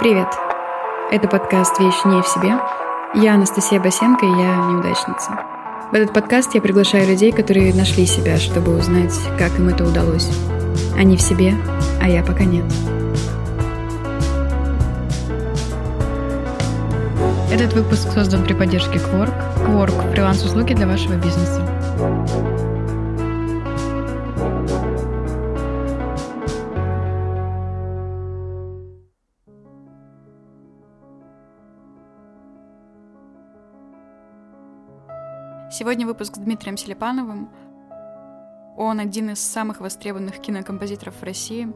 Привет! Это подкаст «Вещь не в себе». Я Анастасия Басенко, и я неудачница. В этот подкаст я приглашаю людей, которые нашли себя, чтобы узнать, как им это удалось. Они в себе, а я пока нет. Этот выпуск создан при поддержке Quark. Quark – фриланс-услуги для вашего бизнеса. Сегодня выпуск с Дмитрием Селипановым. Он один из самых востребованных кинокомпозиторов в России.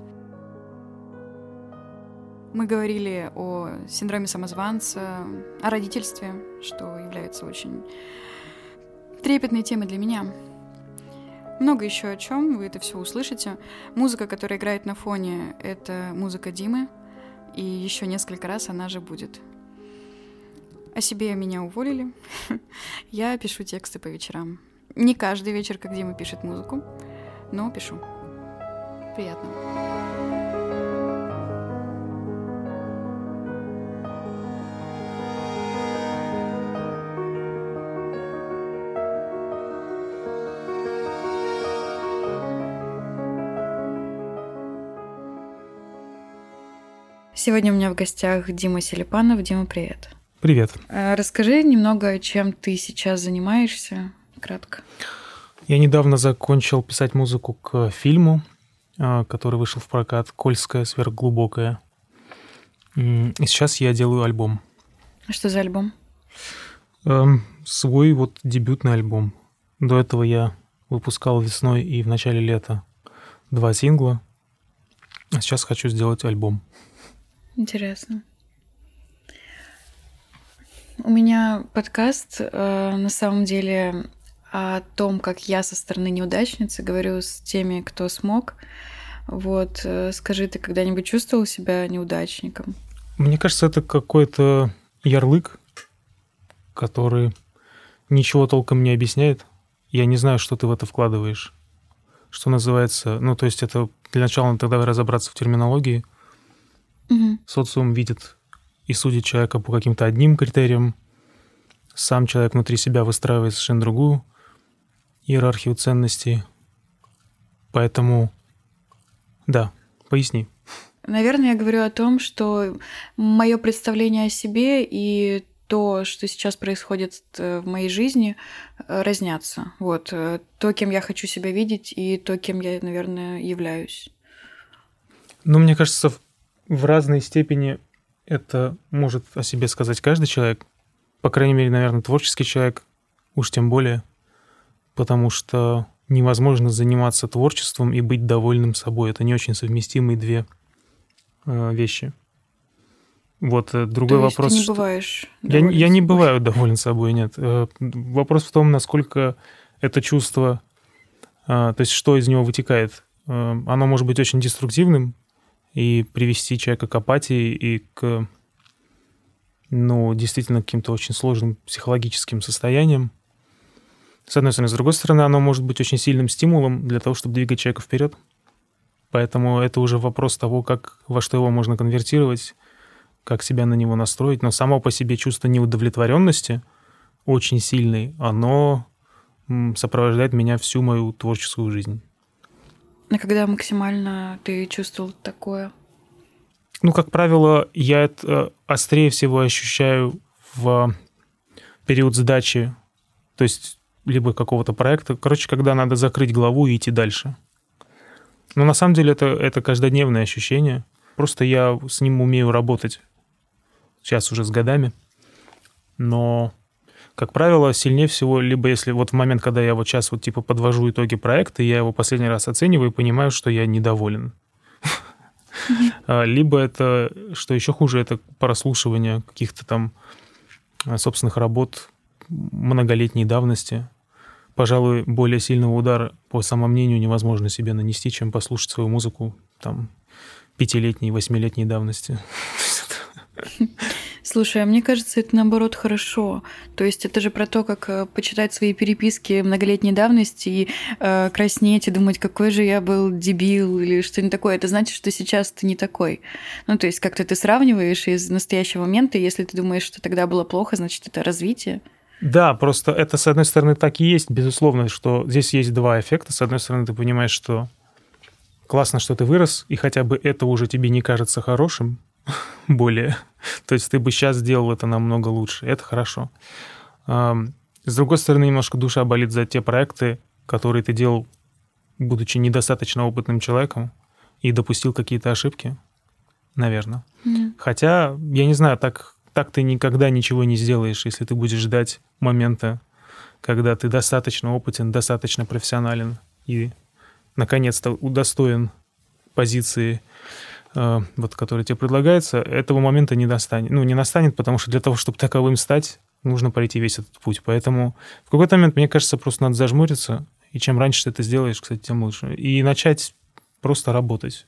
Мы говорили о синдроме самозванца, о родительстве, что является очень трепетной темой для меня. Много еще о чем, вы это все услышите. Музыка, которая играет на фоне, это музыка Димы, и еще несколько раз она же будет о себе меня уволили. Я пишу тексты по вечерам. Не каждый вечер, как Дима пишет музыку, но пишу. Приятно. Сегодня у меня в гостях Дима Селипанов. Дима, привет. Привет. А, расскажи немного, чем ты сейчас занимаешься, кратко. Я недавно закончил писать музыку к фильму, а, который вышел в прокат «Кольская сверхглубокая». И сейчас я делаю альбом. А что за альбом? Эм, свой вот дебютный альбом. До этого я выпускал весной и в начале лета два сингла. А сейчас хочу сделать альбом. Интересно. У меня подкаст э, на самом деле о том, как я со стороны неудачницы говорю с теми, кто смог. Вот, э, скажи, ты когда-нибудь чувствовал себя неудачником? Мне кажется, это какой-то ярлык, который ничего толком не объясняет. Я не знаю, что ты в это вкладываешь. Что называется, ну, то есть это для начала тогда разобраться в терминологии. Угу. Социум видит и судит человека по каким-то одним критериям. Сам человек внутри себя выстраивает совершенно другую иерархию ценностей. Поэтому, да, поясни. Наверное, я говорю о том, что мое представление о себе и то, что сейчас происходит э, в моей жизни, э, разнятся. Вот. Э, то, кем я хочу себя видеть, и то, кем я, наверное, являюсь. Ну, мне кажется, в разной степени это может о себе сказать каждый человек. По крайней мере, наверное, творческий человек, уж тем более, потому что невозможно заниматься творчеством и быть довольным собой. Это не очень совместимые две э, вещи. Вот э, другой То есть вопрос. Ты не бываешь. Я, я не бываю доволен собой, нет. Э, вопрос в том, насколько это чувство, э, то есть что из него вытекает. Оно может быть очень деструктивным, и привести человека к апатии и к, ну, действительно, каким-то очень сложным психологическим состояниям. С одной стороны. С другой стороны, оно может быть очень сильным стимулом для того, чтобы двигать человека вперед. Поэтому это уже вопрос того, как, во что его можно конвертировать, как себя на него настроить. Но само по себе чувство неудовлетворенности очень сильное, оно сопровождает меня всю мою творческую жизнь. А когда максимально ты чувствовал такое? Ну, как правило, я это э, острее всего ощущаю в период сдачи, то есть либо какого-то проекта. Короче, когда надо закрыть главу и идти дальше. Но на самом деле это, это каждодневное ощущение. Просто я с ним умею работать. Сейчас уже с годами. Но как правило, сильнее всего, либо если вот в момент, когда я вот сейчас вот типа подвожу итоги проекта, я его последний раз оцениваю и понимаю, что я недоволен. А, либо это, что еще хуже, это прослушивание каких-то там а, собственных работ многолетней давности. Пожалуй, более сильного удара по самомнению невозможно себе нанести, чем послушать свою музыку там пятилетней, восьмилетней давности. Слушай, а мне кажется, это наоборот хорошо. То есть это же про то, как э, почитать свои переписки многолетней давности и э, краснеть и думать, какой же я был дебил или что-нибудь такое. Это значит, что сейчас ты не такой. Ну, то есть как-то ты сравниваешь из настоящего момента, и если ты думаешь, что тогда было плохо, значит, это развитие. Да, просто это, с одной стороны, так и есть, безусловно, что здесь есть два эффекта. С одной стороны, ты понимаешь, что классно, что ты вырос, и хотя бы это уже тебе не кажется хорошим более. То есть ты бы сейчас сделал это намного лучше. Это хорошо. С другой стороны, немножко душа болит за те проекты, которые ты делал, будучи недостаточно опытным человеком, и допустил какие-то ошибки, наверное. Mm. Хотя, я не знаю, так так ты никогда ничего не сделаешь, если ты будешь ждать момента, когда ты достаточно опытен, достаточно профессионален и, наконец-то, удостоен позиции, вот, которая тебе предлагается, этого момента не настанет. Ну, не настанет, потому что для того, чтобы таковым стать, нужно пройти весь этот путь. Поэтому в какой-то момент, мне кажется, просто надо зажмуриться, и чем раньше ты это сделаешь, кстати, тем лучше. И начать просто работать.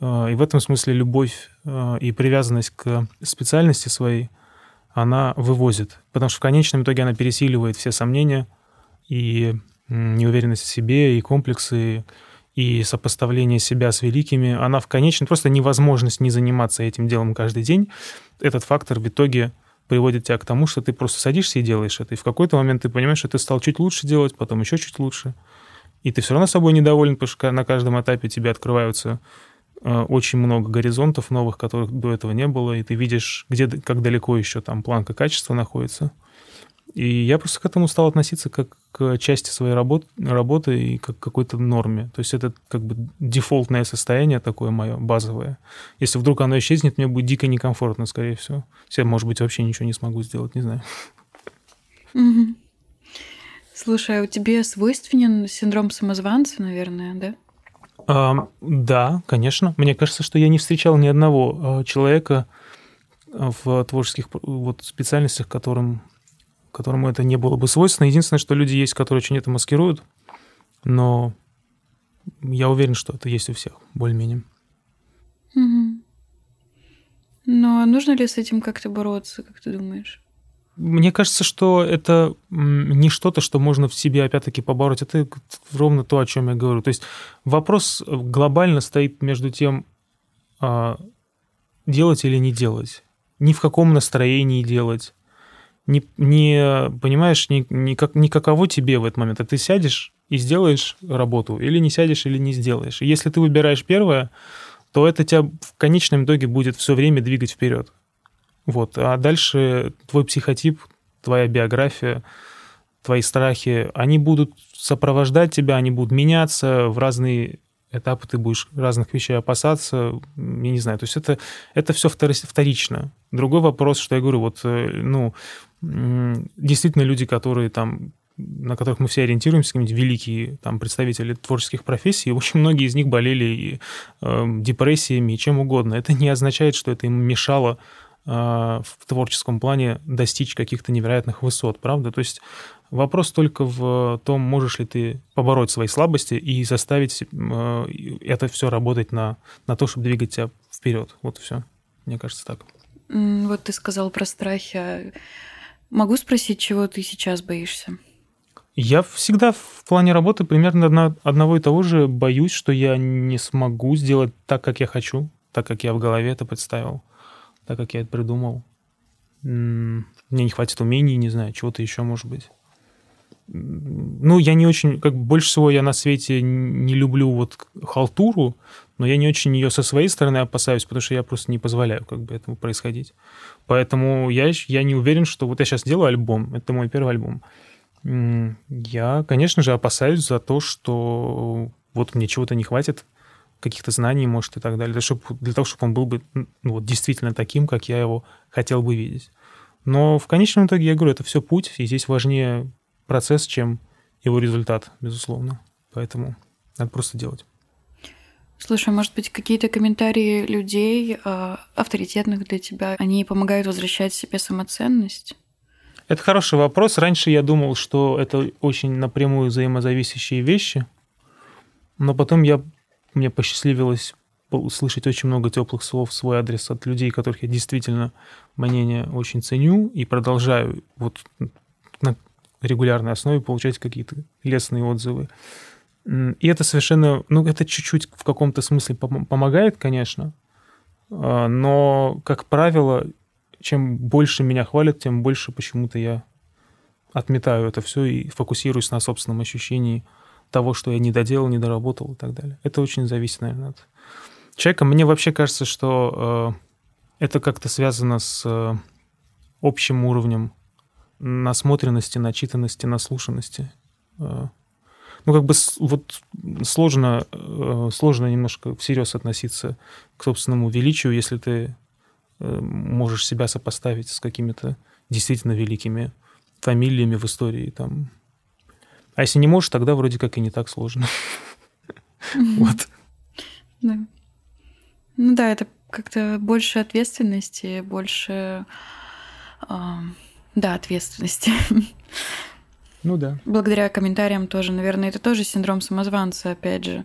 Э, и в этом смысле любовь э, и привязанность к специальности своей, она вывозит. Потому что в конечном итоге она пересиливает все сомнения и неуверенность в себе, и комплексы, и сопоставление себя с великими. Она в конечном... Просто невозможность не заниматься этим делом каждый день. Этот фактор в итоге приводит тебя к тому, что ты просто садишься и делаешь это. И в какой-то момент ты понимаешь, что ты стал чуть лучше делать, потом еще чуть лучше. И ты все равно собой недоволен, потому что на каждом этапе тебе открываются Э, очень много горизонтов новых, которых до этого не было, и ты видишь, где, как далеко еще там планка качества находится. И я просто к этому стал относиться как к части своей работы, работы и как к какой-то норме. То есть это как бы дефолтное состояние такое мое, базовое. Если вдруг оно исчезнет, мне будет дико некомфортно, скорее всего. Я, может быть, вообще ничего не смогу сделать, не знаю. Слушай, а у тебя свойственен синдром самозванца, наверное, да? А, да, конечно. Мне кажется, что я не встречал ни одного а, человека в творческих вот, специальностях, которым, которому это не было бы свойственно. Единственное, что люди есть, которые очень это маскируют, но я уверен, что это есть у всех, более-менее. Угу. Но нужно ли с этим как-то бороться, как ты думаешь? Мне кажется, что это не что-то, что можно в себе опять-таки побороть. Это ровно то, о чем я говорю. То есть вопрос глобально стоит между тем, а, делать или не делать. Ни в каком настроении делать. Не, не понимаешь, ни, ни, как, ни каково тебе в этот момент. А ты сядешь и сделаешь работу, или не сядешь, или не сделаешь. И если ты выбираешь первое, то это тебя в конечном итоге будет все время двигать вперед. Вот. А дальше твой психотип, твоя биография, твои страхи, они будут сопровождать тебя, они будут меняться в разные этапы, ты будешь разных вещей опасаться, я не знаю, то есть это, это все вторично. Другой вопрос, что я говорю, вот, э, ну, действительно люди, которые там на которых мы все ориентируемся, какие-нибудь великие там, представители творческих профессий, очень многие из них болели и, э, депрессиями и чем угодно. Это не означает, что это им мешало в творческом плане достичь каких-то невероятных высот, правда? То есть вопрос только в том, можешь ли ты побороть свои слабости и заставить а, это все работать на, на то, чтобы двигать тебя вперед. Вот все. Мне кажется, так. Вот ты сказал про страхи. Могу спросить, чего ты сейчас боишься? Я всегда в плане работы примерно одного и того же боюсь, что я не смогу сделать так, как я хочу, так, как я в голове это представил так как я это придумал. Мне не хватит умений, не знаю, чего-то еще может быть. Ну, я не очень, как больше всего я на свете не люблю вот халтуру, но я не очень ее со своей стороны опасаюсь, потому что я просто не позволяю как бы этому происходить. Поэтому я, я не уверен, что вот я сейчас делаю альбом, это мой первый альбом. Я, конечно же, опасаюсь за то, что вот мне чего-то не хватит, каких-то знаний, может, и так далее, для, чтобы, для того, чтобы он был бы ну, вот, действительно таким, как я его хотел бы видеть. Но в конечном итоге, я говорю, это все путь, и здесь важнее процесс, чем его результат, безусловно. Поэтому надо просто делать. Слушай, а может быть, какие-то комментарии людей, э, авторитетных для тебя, они помогают возвращать себе самоценность? Это хороший вопрос. Раньше я думал, что это очень напрямую взаимозависящие вещи, но потом я мне посчастливилось услышать очень много теплых слов в свой адрес от людей, которых я действительно мнение очень ценю и продолжаю вот на регулярной основе получать какие-то лестные отзывы. И это совершенно, ну, это чуть-чуть в каком-то смысле помогает, конечно, а, но, как правило, чем больше меня хвалят, тем больше почему-то я отметаю это все и фокусируюсь на собственном ощущении того, что я не доделал, не доработал и так далее. Это очень зависит, наверное, от человека. Мне вообще кажется, что э, это как-то связано с э, общим уровнем насмотренности, начитанности, наслушанности. Э, ну, как бы вот сложно, э, сложно немножко всерьез относиться к собственному величию, если ты э, можешь себя сопоставить с какими-то действительно великими фамилиями в истории. Там. А если не можешь, тогда вроде как и не так сложно. Вот. Да. Ну да, это как-то больше ответственности, больше... Да, ответственности. Ну да. Благодаря комментариям тоже, наверное, это тоже синдром самозванца, опять же.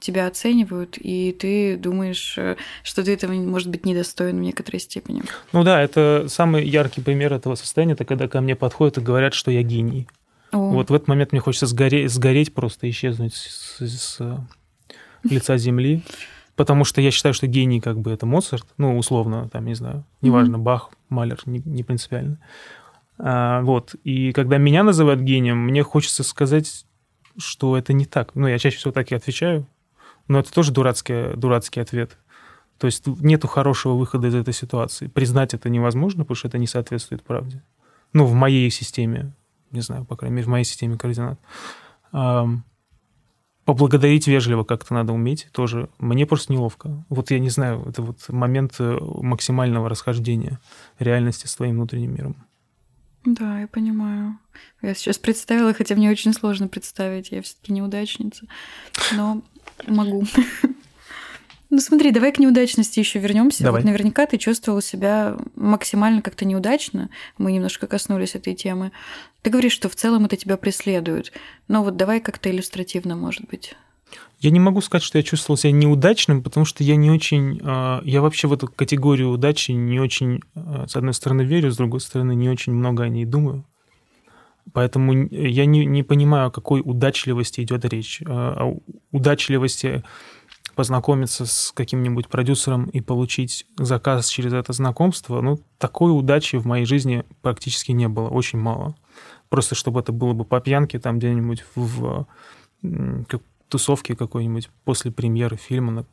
Тебя оценивают, и ты думаешь, э, что ты этого, может быть, недостоин в некоторой степени. Ну да, это самый яркий пример этого состояния, это когда ко мне подходят и говорят, что я гений. О. Вот в этот момент мне хочется сгореть, сгореть просто исчезнуть с, с э, лица земли, потому что я считаю, что гений как бы это Моцарт, ну, условно, там, не знаю, неважно, mm-hmm. Бах, Малер, не, не принципиально. А, вот. И когда меня называют гением, мне хочется сказать, что это не так. Ну, я чаще всего так и отвечаю. Но это тоже дурацкий, дурацкий ответ. То есть нету хорошего выхода из этой ситуации. Признать это невозможно, потому что это не соответствует правде. Ну, в моей системе, не знаю, по крайней мере, в моей системе координат. Поблагодарить вежливо как-то надо уметь тоже. Мне просто неловко. Вот я не знаю, это вот момент э, максимального расхождения реальности с твоим внутренним миром. Да, я понимаю. Я сейчас представила, хотя мне очень сложно представить, я все-таки неудачница, но могу. Ну смотри, давай к неудачности еще вернемся. Вот наверняка ты чувствовал себя максимально как-то неудачно. Мы немножко коснулись этой темы. Ты говоришь, что в целом это тебя преследует. Но вот давай как-то иллюстративно, может быть. Я не могу сказать, что я чувствовал себя неудачным, потому что я не очень... А, я вообще в эту категорию удачи не очень, а, с одной стороны, верю, с другой стороны, не очень много о ней думаю. Поэтому я не, не понимаю, о какой удачливости идет речь. А, о удачливости познакомиться с каким-нибудь продюсером и получить заказ через это знакомство, ну, такой удачи в моей жизни практически не было, очень мало. Просто чтобы это было бы по пьянке там где-нибудь в, в тусовке какой-нибудь после премьеры фильма, на,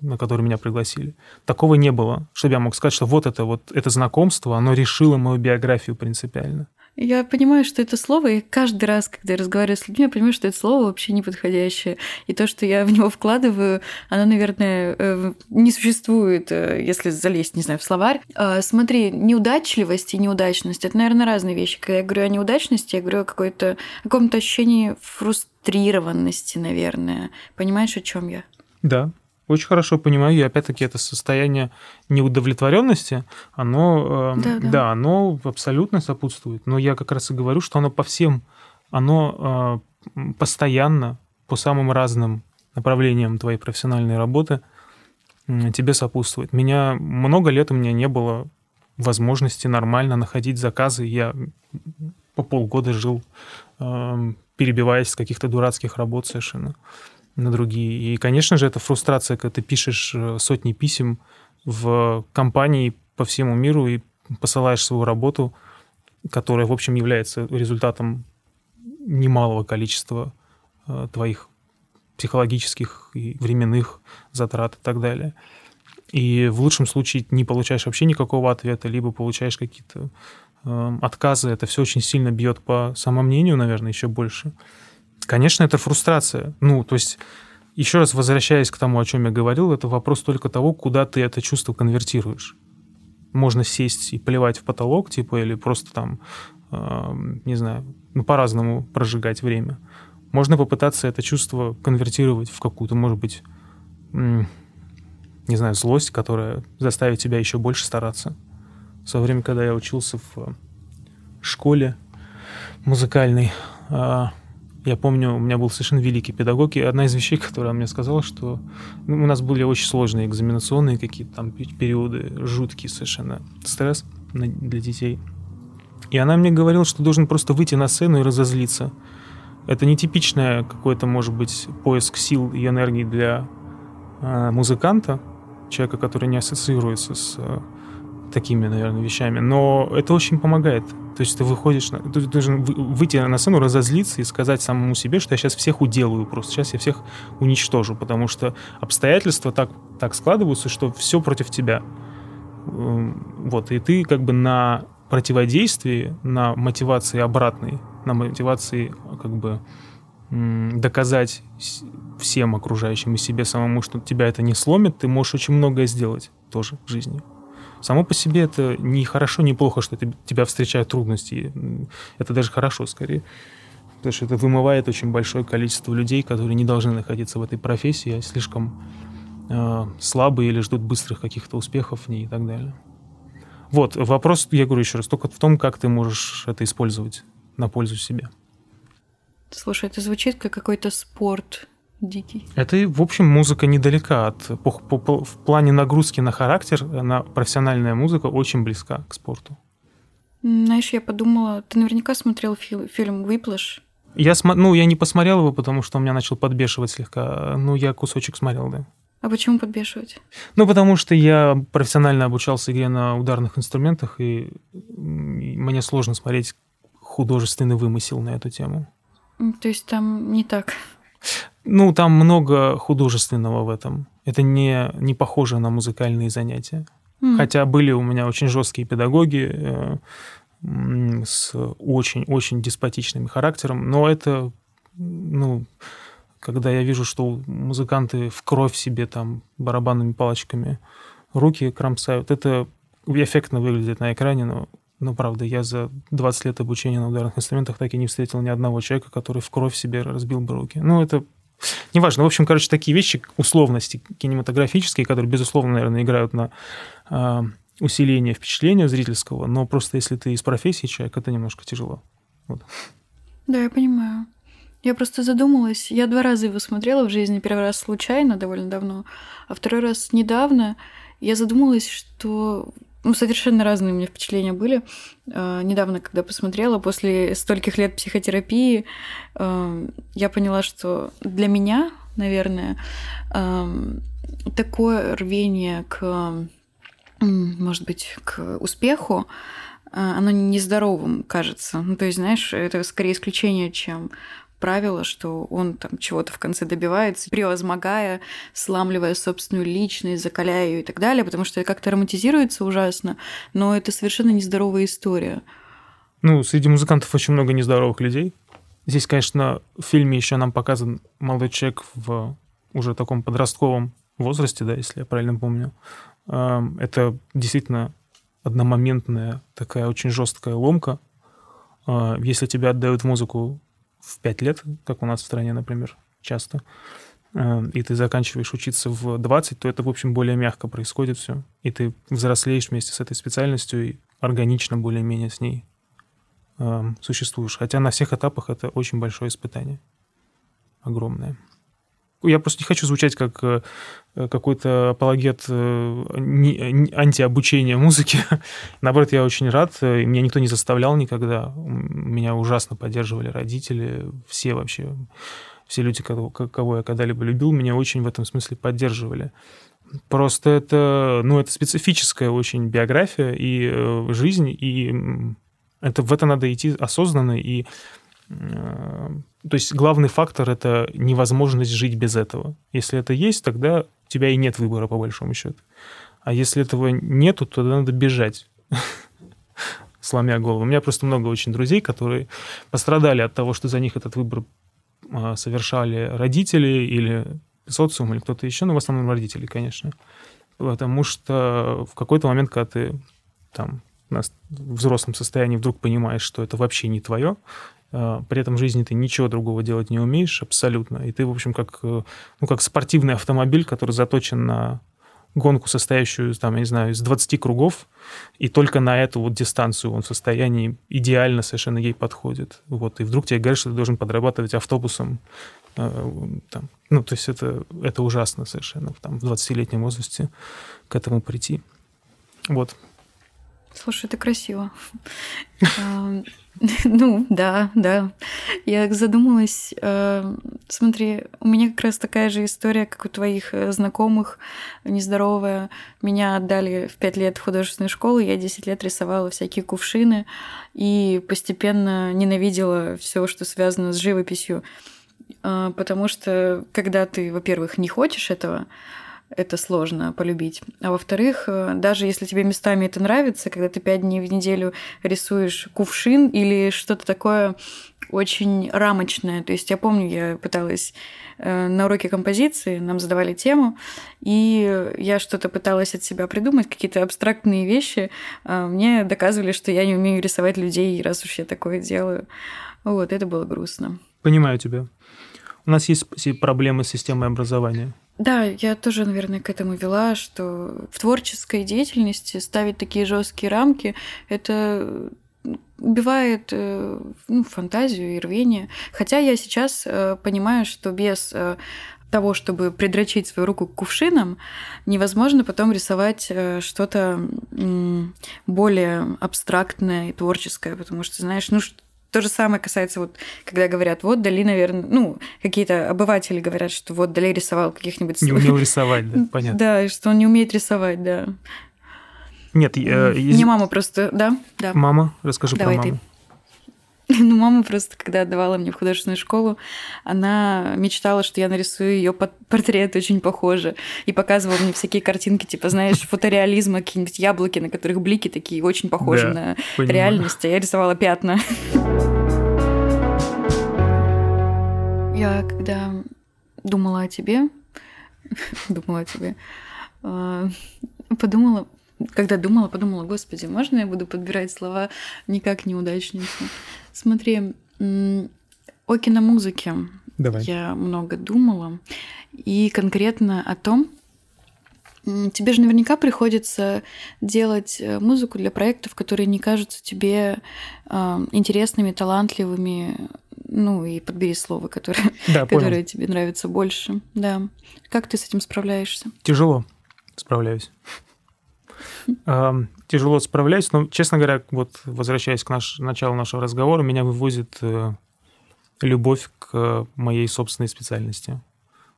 на который меня пригласили. Такого не было, чтобы я мог сказать, что вот это вот это знакомство, оно решило мою биографию принципиально. Я понимаю, что это слово, и каждый раз, когда я разговариваю с людьми, я понимаю, что это слово вообще неподходящее. И то, что я в него вкладываю, оно, наверное, э, не существует, э, если залезть, не знаю, в словарь. А, смотри, неудачливость и неудачность — это, наверное, разные вещи. Когда я говорю о неудачности, я говорю о какой-то каком-то ощущении фрустрированности, наверное. Понимаешь, о чем я? Да, очень хорошо понимаю, и опять-таки это состояние неудовлетворенности, оно, э, да, да. да, оно абсолютно сопутствует. Но я как раз и говорю, что оно по всем, оно э, постоянно по самым разным направлениям твоей профессиональной работы э, тебе сопутствует. Меня много лет у меня не было возможности нормально находить заказы. Я по полгода жил, э, перебиваясь с каких-то дурацких работ совершенно на другие. И, конечно же, это фрустрация, когда ты пишешь э, сотни писем в компании по всему миру и посылаешь свою работу, которая, в общем, является результатом немалого количества э, твоих психологических и временных затрат и так далее. И в лучшем случае не получаешь вообще никакого ответа, либо получаешь какие-то э, отказы. Это все очень сильно бьет по самомнению, наверное, еще больше. Конечно, это фрустрация. Ну, то есть, еще раз возвращаясь к тому, о чем я говорил, это вопрос только того, куда ты это чувство конвертируешь. Можно сесть и плевать в потолок, типа, или просто там, э, не знаю, ну, по-разному прожигать время. Можно попытаться это чувство конвертировать в какую-то, может быть, не знаю, злость, которая заставит тебя еще больше стараться. В свое время, когда я учился в школе музыкальной, а, Я помню, у меня был совершенно великий педагог, и одна из вещей, которую она мне сказала, что ну, у нас были очень сложные экзаменационные какие-то там периоды, жуткий совершенно стресс для детей. И она мне говорила, что должен просто выйти на сцену и разозлиться. Это нетипичное какой-то, может быть, поиск сил и энергии для э, музыканта, человека, который не ассоциируется с э, такими, наверное, вещами. Но это очень помогает. То есть ты выходишь, на, ты должен выйти на сцену, разозлиться и сказать самому себе, что я сейчас всех уделаю просто, сейчас я всех уничтожу, потому что обстоятельства так, так складываются, что все против тебя. Эм, вот, и ты как бы на противодействии, на мотивации обратной, на мотивации как бы доказать всем окружающим и себе самому, что тебя это не сломит, ты можешь очень многое сделать тоже в жизни. Само по себе это не хорошо, не плохо, что тебя встречают трудности. Это даже хорошо, скорее. Потому что это вымывает очень большое количество людей, которые не должны находиться в этой профессии, а слишком э, слабые или ждут быстрых каких-то успехов в ней и так далее. Вот, вопрос, я говорю еще раз, только в том, как ты можешь это использовать на пользу себе. Слушай, это звучит как какой-то спорт дикий. Это, в общем, музыка недалека от... По, по, в плане нагрузки на характер, на профессиональная музыка очень близка к спорту. Знаешь, я подумала, ты наверняка смотрел фи- фильм «Выплаш». Я, см... ну, я не посмотрел его, потому что у меня начал подбешивать слегка. Ну, я кусочек смотрел, да. А почему подбешивать? Ну, потому что я профессионально обучался игре на ударных инструментах, и мне сложно смотреть художественный вымысел на эту тему. То есть там не так? Ну, там много художественного в этом. Это не, не похоже на музыкальные занятия. Mm. Хотя были у меня очень жесткие педагоги э, с очень-очень деспотичным характером, но это, ну, когда я вижу, что музыканты в кровь себе там барабанными палочками руки кромсают, это эффектно выглядит на экране, но но, правда, я за 20 лет обучения на ударных инструментах так и не встретил ни одного человека, который в кровь себе разбил бы руки. Ну, это Неважно. В общем, короче, такие вещи, условности кинематографические, которые, безусловно, наверное, играют на э, усиление впечатления зрительского, но просто если ты из профессии человек, это немножко тяжело. Вот. Да, я понимаю. Я просто задумалась. Я два раза его смотрела в жизни. Первый раз случайно, довольно давно, а второй раз недавно. Я задумалась, что ну, совершенно разные у меня впечатления были. Э, недавно, когда посмотрела, после стольких лет психотерапии, э, я поняла, что для меня, наверное, э, такое рвение к, может быть, к успеху, оно нездоровым кажется. Ну, то есть, знаешь, это скорее исключение, чем правило, что он там чего-то в конце добивается, превозмогая, сламливая собственную личность, закаляя ее и так далее, потому что это как-то романтизируется ужасно, но это совершенно нездоровая история. Ну, среди музыкантов очень много нездоровых людей. Здесь, конечно, в фильме еще нам показан молодой человек в уже таком подростковом возрасте, да, если я правильно помню. Эм, это действительно одномоментная такая очень жесткая ломка. Э, если тебя отдают в музыку в 5 лет, как у нас в стране, например, часто, э, и ты заканчиваешь учиться в 20, то это, в общем, более мягко происходит все. И ты взрослеешь вместе с этой специальностью и органично более-менее с ней э, существуешь. Хотя на всех этапах это очень большое испытание. Огромное. Я просто не хочу звучать как э, какой-то апологет э, антиобучения музыки. Наоборот, я очень рад. Меня никто не заставлял никогда. Меня ужасно поддерживали родители. Все вообще, все люди, кого, кого я когда-либо любил, меня очень в этом смысле поддерживали. Просто это, ну, это специфическая очень биография и э, жизнь, и это, в это надо идти осознанно и то есть главный фактор — это невозможность жить без этого. Если это есть, тогда у тебя и нет выбора, по большому счету. А если этого нету, то надо бежать, сломя голову. У меня просто много очень друзей, которые пострадали от того, что за них этот выбор а, совершали родители или социум, или кто-то еще, но в основном родители, конечно. Потому что в какой-то момент, когда ты там в взрослом состоянии вдруг понимаешь, что это вообще не твое, при этом в жизни ты ничего другого делать не умеешь абсолютно. И ты, в общем, как, э, ну, как спортивный автомобиль, который заточен на гонку, состоящую, там, я не знаю, из 20 кругов, и только на эту вот дистанцию он в состоянии идеально совершенно ей подходит. Вот, и вдруг тебе говорят, что ты должен подрабатывать автобусом. Э, там. Ну, то есть это, это ужасно совершенно, там, в 20-летнем возрасте к этому прийти. Вот. Слушай, это красиво. Ну, да, да. Я задумалась. Э, смотри, у меня как раз такая же история, как у твоих э, знакомых, нездоровая. Меня отдали в 5 лет в художественную школу, я 10 лет рисовала всякие кувшины и постепенно ненавидела все, что связано с живописью. Э, потому что, когда ты, во-первых, не хочешь этого, это сложно полюбить. А во-вторых, э, даже если тебе местами это нравится, когда ты пять дней в неделю рисуешь кувшин или что-то такое очень рамочное. То есть я помню, я пыталась э, на уроке композиции, нам задавали тему, и я что-то пыталась от себя придумать, какие-то абстрактные вещи. А мне доказывали, что я не умею рисовать людей, раз уж я такое делаю. Вот, это было грустно. Понимаю тебя. У нас есть проблемы с системой образования. Да, я тоже, наверное, к этому вела, что в творческой деятельности ставить такие жесткие рамки это убивает э, ну, фантазию и рвение. Хотя я сейчас э, понимаю, что без э, того, чтобы придрочить свою руку к кувшинам, невозможно потом рисовать что-то более абстрактное и творческое, потому что, знаешь, ну то же самое касается, вот, когда говорят, вот Дали, наверное, ну, какие-то обыватели говорят, что вот Дали рисовал каких-нибудь... Не умел рисовать, да, понятно. Да, что он не умеет рисовать, да. Нет, я... Не мама просто, да? да. Мама, расскажи Давай про маму. Ты. Ну, мама просто, когда отдавала мне в художественную школу, она мечтала, что я нарисую ее портрет очень похоже. И показывала мне всякие картинки, типа, знаешь, фотореализма, какие-нибудь яблоки, на которых блики такие очень похожи да, на понимаю. реальность. А я рисовала пятна. Я когда думала о тебе, думала о тебе, а, подумала, когда думала, подумала, господи, можно я буду подбирать слова никак неудачница? Смотри, о киномузыке Давай. я много думала. И конкретно о том, тебе же наверняка приходится делать э, музыку для проектов, которые не кажутся тебе э, интересными, талантливыми, ну и подбери слово, которое, да, которое тебе нравится больше. Да. Как ты с этим справляешься? Тяжело справляюсь тяжело справляюсь, но, честно говоря, вот возвращаясь к наш, началу нашего разговора, меня вывозит э, любовь к моей собственной специальности.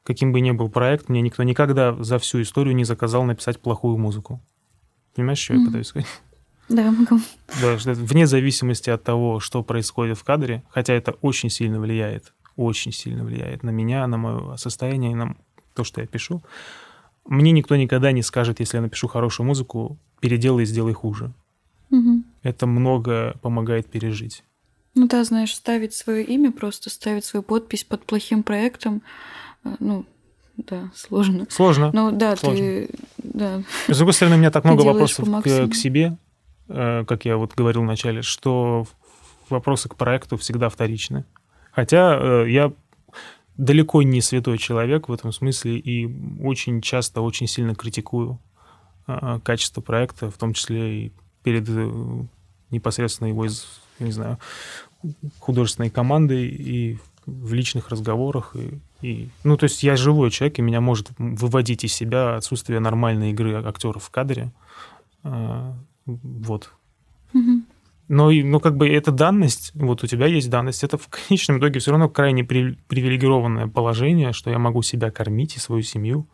Каким бы ни был проект, мне никто никогда за всю историю не заказал написать плохую музыку. Понимаешь, что mm-hmm. я пытаюсь сказать? Да, могу. Да, вне зависимости от того, что происходит в кадре, хотя это очень сильно влияет, очень сильно влияет на меня, на мое состояние и на то, что я пишу. Мне никто никогда не скажет, если я напишу хорошую музыку, переделай и сделай хуже. Угу. Это много помогает пережить. Ну да, знаешь, ставить свое имя, просто ставить свою подпись под плохим проектом, э, ну, да, сложно. Сложно. Ну да, сложно. ты... Да. С другой стороны, у меня так много вопросов к, к себе, э, как я вот говорил вначале, что вопросы к проекту всегда вторичны. Хотя э, я далеко не святой человек в этом смысле и очень часто очень сильно критикую а, качество проекта, в том числе и перед э, непосредственно его, не знаю, художественной командой и в личных разговорах. И, и, ну, то есть я живой человек, и меня может выводить из себя отсутствие нормальной игры актеров в кадре. А, вот. Угу. Но, но как бы эта данность, вот у тебя есть данность, это в конечном итоге все равно крайне при, привилегированное положение, что я могу себя кормить и свою семью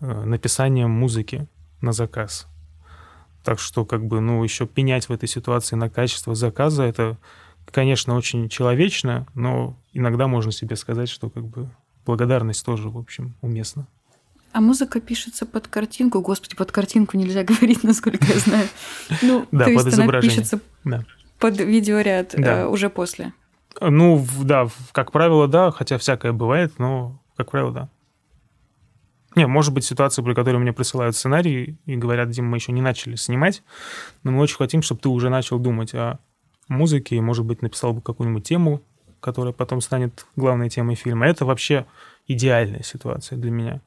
э, написанием музыки на заказ. Так что как бы, ну, еще пенять в этой ситуации на качество заказа, это, конечно, очень человечно, но иногда можно себе сказать, что как бы благодарность тоже, в общем, уместна. А музыка пишется под картинку. Господи, под картинку нельзя говорить, насколько я знаю. Ну, да, то под есть она пишется. Под видеоряд да. э, уже после. Ну, да, как правило, да, хотя всякое бывает, но, как правило, да. Не, может быть ситуация, при которой мне присылают сценарий и говорят, Дим, мы еще не начали снимать, но мы очень хотим, чтобы ты уже начал думать о музыке и, может быть, написал бы какую-нибудь тему, которая потом станет главной темой фильма. Это вообще идеальная ситуация для меня.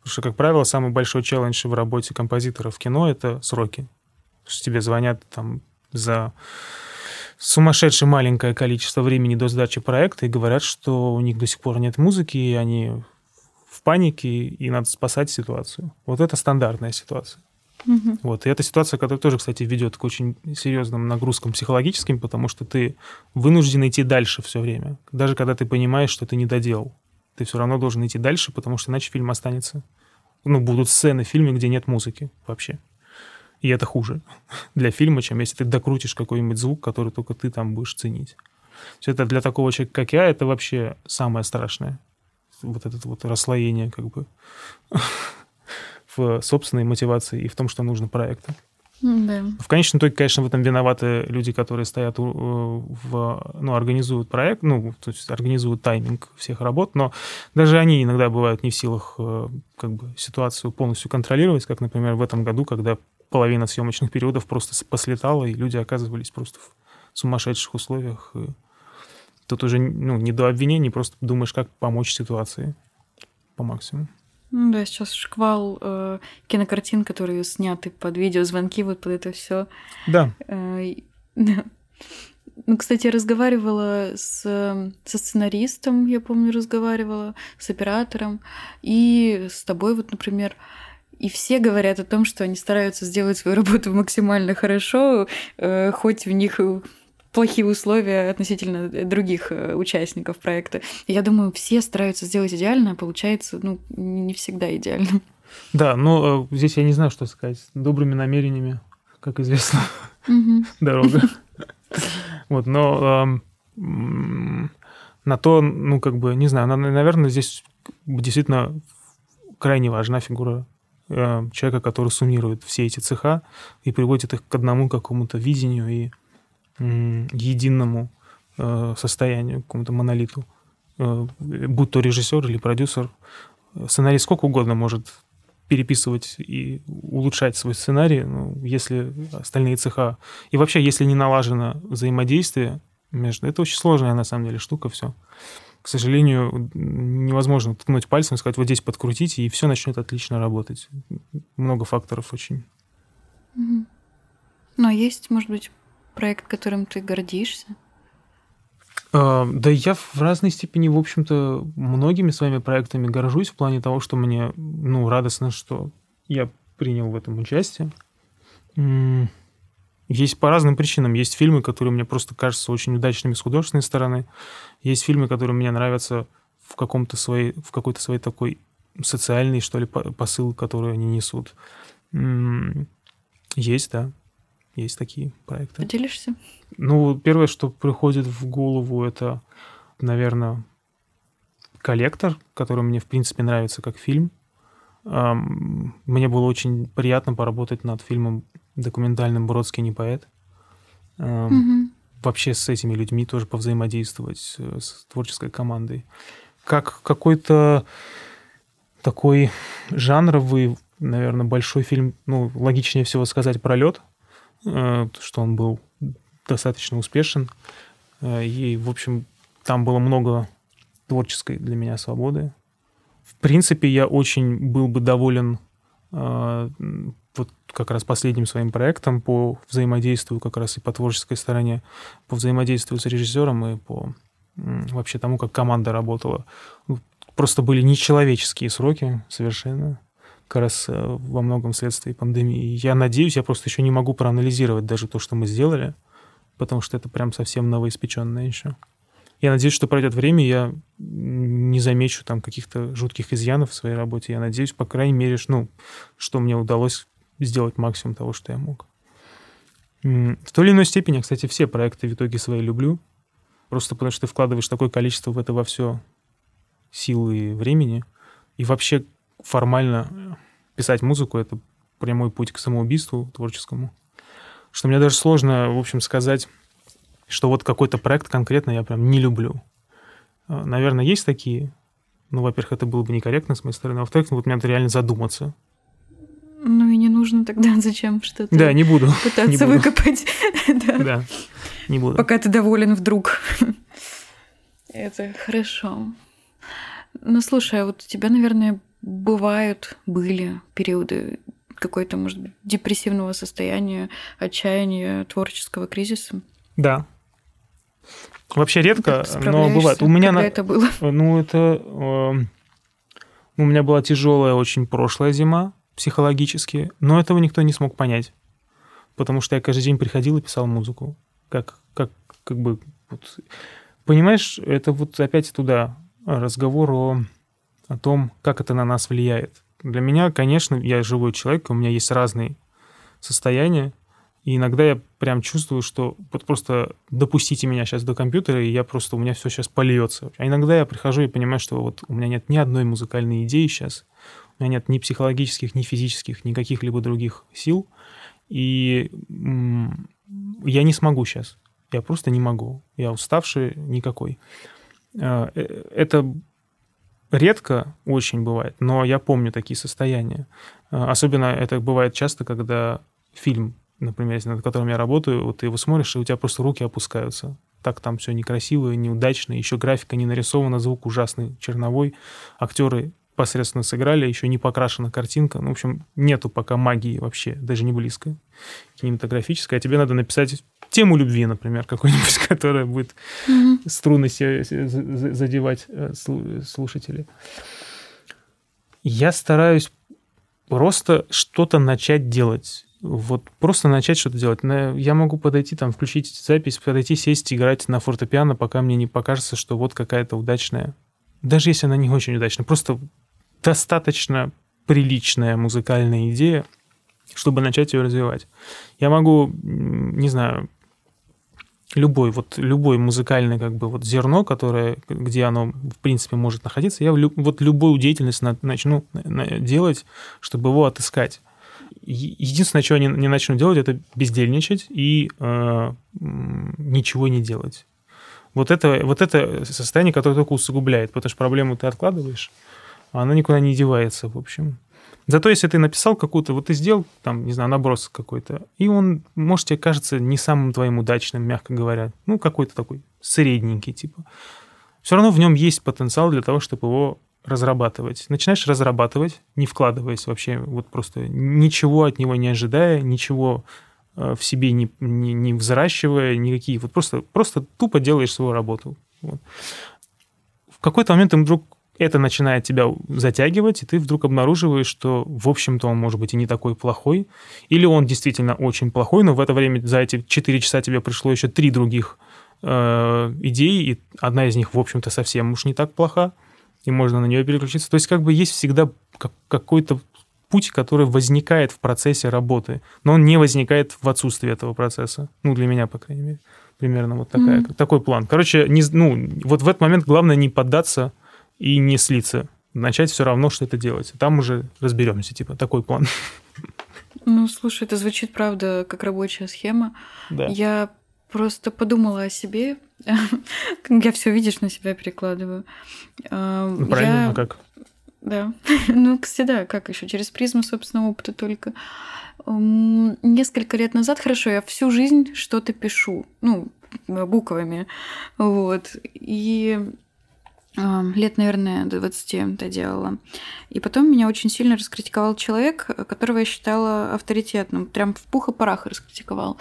Потому что, как правило, самый большой челлендж в работе композитора в кино — это сроки. Потому что тебе звонят там за сумасшедшее маленькое количество времени до сдачи проекта и говорят, что у них до сих пор нет музыки, и они в панике, и надо спасать ситуацию. Вот это стандартная ситуация. Мгм. Вот. И это ситуация, которая тоже, кстати, ведет к очень серьезным нагрузкам психологическим, потому что ты вынужден идти дальше все время. Даже когда ты понимаешь, что ты не доделал. Ты все равно должен идти дальше, потому что иначе фильм останется. Ну, будут сцены в фильме, где нет музыки вообще. И это хуже для фильма, чем если ты докрутишь какой-нибудь звук, который только ты там будешь ценить. Все это для такого человека, как я, это вообще самое страшное. Вот это вот расслоение как бы в собственной мотивации и в том, что нужно проекту. Да. В конечном итоге, конечно, в этом виноваты люди, которые стоят э, в, ну, организуют проект, ну, то есть организуют тайминг всех работ, но даже они иногда бывают не в силах э, как бы ситуацию полностью контролировать, как, например, в этом году, когда половина съемочных периодов просто послетала, и люди оказывались просто в сумасшедших условиях. И тут уже ну, не до обвинений, просто думаешь, как помочь ситуации по максимуму. Ну да, сейчас шквал э, кинокартин, которые сняты под видеозвонки, вот под это все. Да, Да. Ну, кстати, я разговаривала с, э, со сценаристом, я помню, разговаривала, с оператором, и с тобой, вот, например. И все говорят о том, что они стараются сделать свою работу максимально хорошо, э, хоть в них плохие условия относительно других э, участников проекта. Я думаю, все стараются сделать идеально, а получается, ну, не всегда идеально. да, но э, здесь я не знаю, что сказать. Добрыми намерениями, как известно. Дорога. Вот, но на то, ну, как бы, не знаю, на- наверное, здесь действительно крайне важна фигура человека, который суммирует все эти цеха и приводит их к одному какому-то видению и единому э, состоянию, какому-то монолиту. Э, Будь то режиссер или продюсер, э, сценарий сколько угодно может переписывать и улучшать свой сценарий, ну, если остальные цеха и вообще, если не налажено взаимодействие между... Это очень сложная, на самом деле, штука все. К сожалению, невозможно ткнуть пальцем и сказать, вот здесь подкрутите, и все начнет отлично работать. Много факторов очень. Мгм. Ну, а есть, может быть, проект, которым ты гордишься? А, Да я в разной степени, в общем-то, многими своими проектами горжусь в плане того, что мне, ну, радостно, что я принял в этом участие. М, Есть по разным причинам. Есть фильмы, которые мне просто кажутся очень удачными с художественной стороны. Есть фильмы, которые мне нравятся в каком-то своей, в какой-то своей такой социальный, что ли, по- посыл, который они несут. Есть, да. Есть такие проекты. Поделишься? Ну, первое, что приходит в голову, это, наверное, коллектор, который мне, в принципе, нравится как фильм. Мне было очень приятно поработать над фильмом документальным «Бродский не поэт». Мгм. Вообще с этими людьми тоже повзаимодействовать, э, с творческой командой. Как какой-то такой жанровый, наверное, большой фильм, ну, логичнее всего сказать «Пролет», э, что он был достаточно успешен. Э, И, в общем, там было много творческой для меня свободы. В принципе, я очень был бы доволен вот как раз последним своим проектом по взаимодействию как раз и по творческой стороне, по взаимодействию с режиссером и по вообще тому, как команда работала. Просто были нечеловеческие сроки совершенно, как раз э, во многом вследствие пандемии. Я надеюсь, я просто еще не могу проанализировать даже то, что мы сделали, потому что это прям совсем новоиспеченное еще. Я надеюсь, что пройдет время, я не замечу там каких-то жутких изъянов в своей работе. Я надеюсь, по крайней мере, ну, что мне удалось сделать максимум того, что я мог. В той или иной степени, кстати, все проекты в итоге свои люблю. Просто потому что ты вкладываешь такое количество в это во все силы и времени. И вообще формально э, писать музыку — это прямой путь к самоубийству творческому. Что мне даже сложно, в общем, сказать, что вот какой-то проект конкретно я прям не люблю. Э, Наверное, есть такие. Ну, во-первых, это было бы некорректно с моей стороны. А во-вторых, ну, вот мне надо реально задуматься. Ну и не нужно тогда зачем что-то Да, не буду. не пытаться буду. выкопать. Да. Да, не буду. Пока ты доволен вдруг. Это хорошо. Ну, слушай, а вот у тебя, наверное, бывают, были периоды какой-то, может быть, депрессивного состояния, отчаяния, творческого кризиса. Да. Вообще редко, но бывает. У меня на... это было? Ну, это... Э, у меня была тяжелая очень прошлая зима психологически, но этого никто не смог понять. Потому что я каждый день приходил и писал музыку. Как, как, как бы... Вот, понимаешь, это вот опять туда разговор о, о том, как это на нас влияет. Для меня, конечно, я живой человек, у меня есть разные состояния, и иногда я прям чувствую, что вот просто допустите меня сейчас до компьютера, и я просто, у меня все сейчас польется. А иногда я прихожу и понимаю, что вот у меня нет ни одной музыкальной идеи сейчас, меня нет ни психологических, ни физических, ни каких-либо других сил, и я не смогу сейчас. Я просто не могу. Я уставший никакой. А, э, это редко очень бывает, но я помню такие состояния. А, особенно это бывает часто, когда фильм, например, над которым я работаю, вот ты его смотришь, и у тебя просто руки опускаются. Так там все некрасиво, неудачно, еще графика не нарисована, звук ужасный, черновой, актеры посредственно сыграли, еще не покрашена картинка. Ну, в общем, нету пока магии вообще, даже не близко кинематографической. А тебе надо написать тему любви, например, какой-нибудь, которая будет mm-hmm. струны задевать э, слушателей. Я стараюсь просто что-то начать делать. Вот просто начать что-то делать. Я могу подойти, там, включить запись, подойти, сесть, играть на фортепиано, пока мне не покажется, что вот какая-то удачная. Даже если она не очень удачная, просто достаточно приличная музыкальная идея, чтобы начать ее развивать. Я могу, не знаю, любой, вот любой музыкальный как бы вот зерно, которое, где оно в принципе может находиться, я вот любую деятельность начну делать, чтобы его отыскать. Единственное, чего я не, не начну делать, это бездельничать и э, ничего не делать. Вот это, вот это состояние, которое только усугубляет, потому что проблему ты откладываешь, она никуда не девается, в общем. Зато если ты написал какую-то, вот ты сделал, там, не знаю, наброс какой-то, и он, может, тебе кажется не самым твоим удачным, мягко говоря, ну, какой-то такой средненький, типа. Все равно в нем есть потенциал для того, чтобы его разрабатывать. Начинаешь разрабатывать, не вкладываясь вообще, вот просто ничего от него не ожидая, ничего э, в себе не, не, не взращивая, никакие, вот просто, просто тупо делаешь свою работу. Вот. В какой-то момент им вдруг это начинает тебя затягивать, и ты вдруг обнаруживаешь, что, в общем-то, он может быть и не такой плохой, или он действительно очень плохой, но в это время за эти 4 часа тебе пришло еще три других э, идеи, и одна из них, в общем-то, совсем уж не так плоха, и можно на нее переключиться. То есть как бы есть всегда какой-то путь, который возникает в процессе работы, но он не возникает в отсутствии этого процесса. Ну, для меня, по крайней мере. Примерно вот такая, mm-hmm. такой план. Короче, не, ну, вот в этот момент главное не поддаться и не слиться. Начать все равно что-то делать. Там уже разберемся, типа, такой план. Ну, слушай, это звучит, правда, как рабочая схема. Да. Я просто подумала о себе. Я все, видишь, на себя перекладываю. Ну, правильно, я... а как? Да. Ну, кстати, да, как еще через призму собственного опыта только. Несколько лет назад, хорошо, я всю жизнь что-то пишу, ну, буквами, вот. И лет, наверное, до 20 это делала. И потом меня очень сильно раскритиковал человек, которого я считала авторитетным. Прям в пух и парах раскритиковал.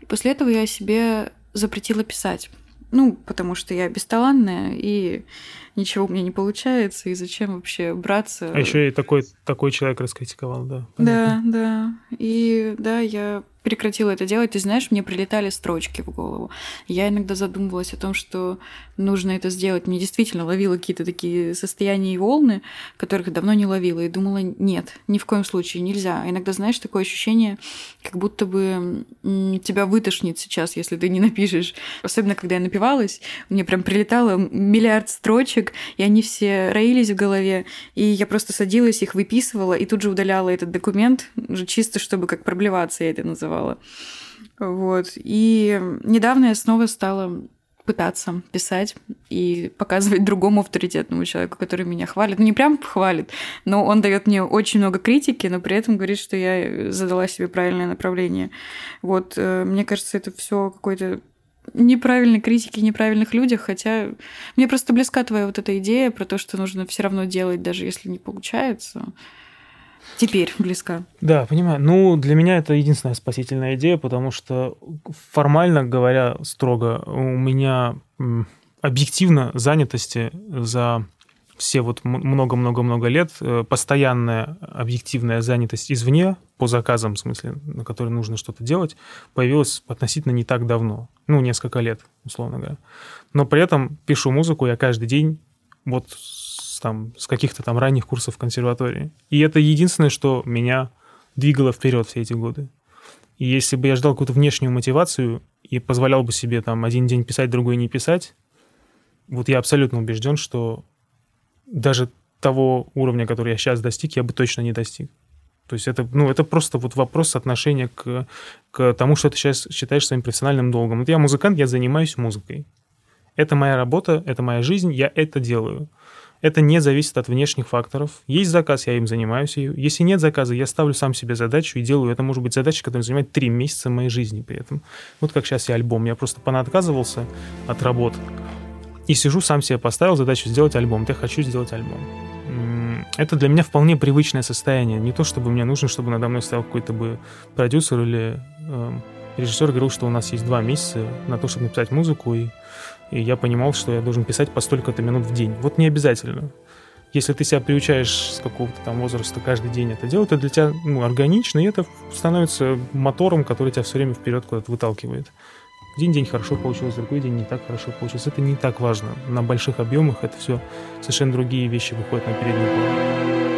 И после этого я себе запретила писать. Ну, потому что я бесталанная, и ничего у меня не получается, и зачем вообще браться. А еще и такой, такой человек раскритиковал, да. Понятно. Да, да. И да, я прекратила это делать, ты знаешь, мне прилетали строчки в голову. Я иногда задумывалась о том, что нужно это сделать. Мне действительно ловила какие-то такие состояния и волны, которых давно не ловила, и думала, нет, ни в коем случае нельзя. А иногда, знаешь, такое ощущение, как будто бы тебя вытошнит сейчас, если ты не напишешь. Особенно, когда я напивалась, мне прям прилетало миллиард строчек, и они все роились в голове, и я просто садилась, их выписывала, и тут же удаляла этот документ, уже чисто, чтобы как проблеваться, я это называла. Вот. И недавно я снова стала пытаться писать и показывать другому авторитетному человеку, который меня хвалит. Ну, не прям хвалит, но он дает мне очень много критики, но при этом говорит, что я задала себе правильное направление. Вот, э, мне кажется, это все какой-то неправильной критике, неправильных людях, хотя мне просто близка твоя вот эта идея про то, что нужно все равно делать, даже если не получается. Теперь близка. Да, понимаю. Ну, для меня это единственная спасительная идея, потому что формально говоря строго, у меня объективно занятости за все вот много-много-много лет э, постоянная объективная занятость извне по заказам, в смысле, на которые нужно что-то делать, появилась относительно не так давно. Ну, несколько лет, условно говоря. Но при этом пишу музыку я каждый день вот с, там, с каких-то там ранних курсов консерватории. И это единственное, что меня двигало вперед все эти годы. И если бы я ждал какую-то внешнюю мотивацию и позволял бы себе там один день писать, другой не писать, вот я абсолютно убежден, что даже того уровня, который я сейчас достиг, я бы точно не достиг. То есть это, ну, это просто вот вопрос отношения к, к тому, что ты сейчас считаешь своим профессиональным долгом. Вот я музыкант, я занимаюсь музыкой. Это моя работа, это моя жизнь, я это делаю. Это не зависит от внешних факторов. Есть заказ, я им занимаюсь. Если нет заказа, я ставлю сам себе задачу и делаю. Это может быть задача, которая занимает три месяца моей жизни при этом. Вот как сейчас я альбом. Я просто понатказывался от работ и сижу, сам себе поставил задачу сделать альбом. Я хочу сделать альбом. Это для меня вполне привычное состояние. Не то, чтобы мне нужно, чтобы надо мной стоял какой-то бы продюсер или э, режиссер говорил, что у нас есть два месяца на то, чтобы написать музыку, и, и я понимал, что я должен писать по столько-то минут в день. Вот не обязательно. Если ты себя приучаешь с какого-то там возраста каждый день это делать, это для тебя ну, органично, и это становится мотором, который тебя все время вперед куда-то выталкивает. Один день хорошо получилось, другой день не так хорошо получилось. Это не так важно. На больших объемах это все совершенно другие вещи выходят на передний план.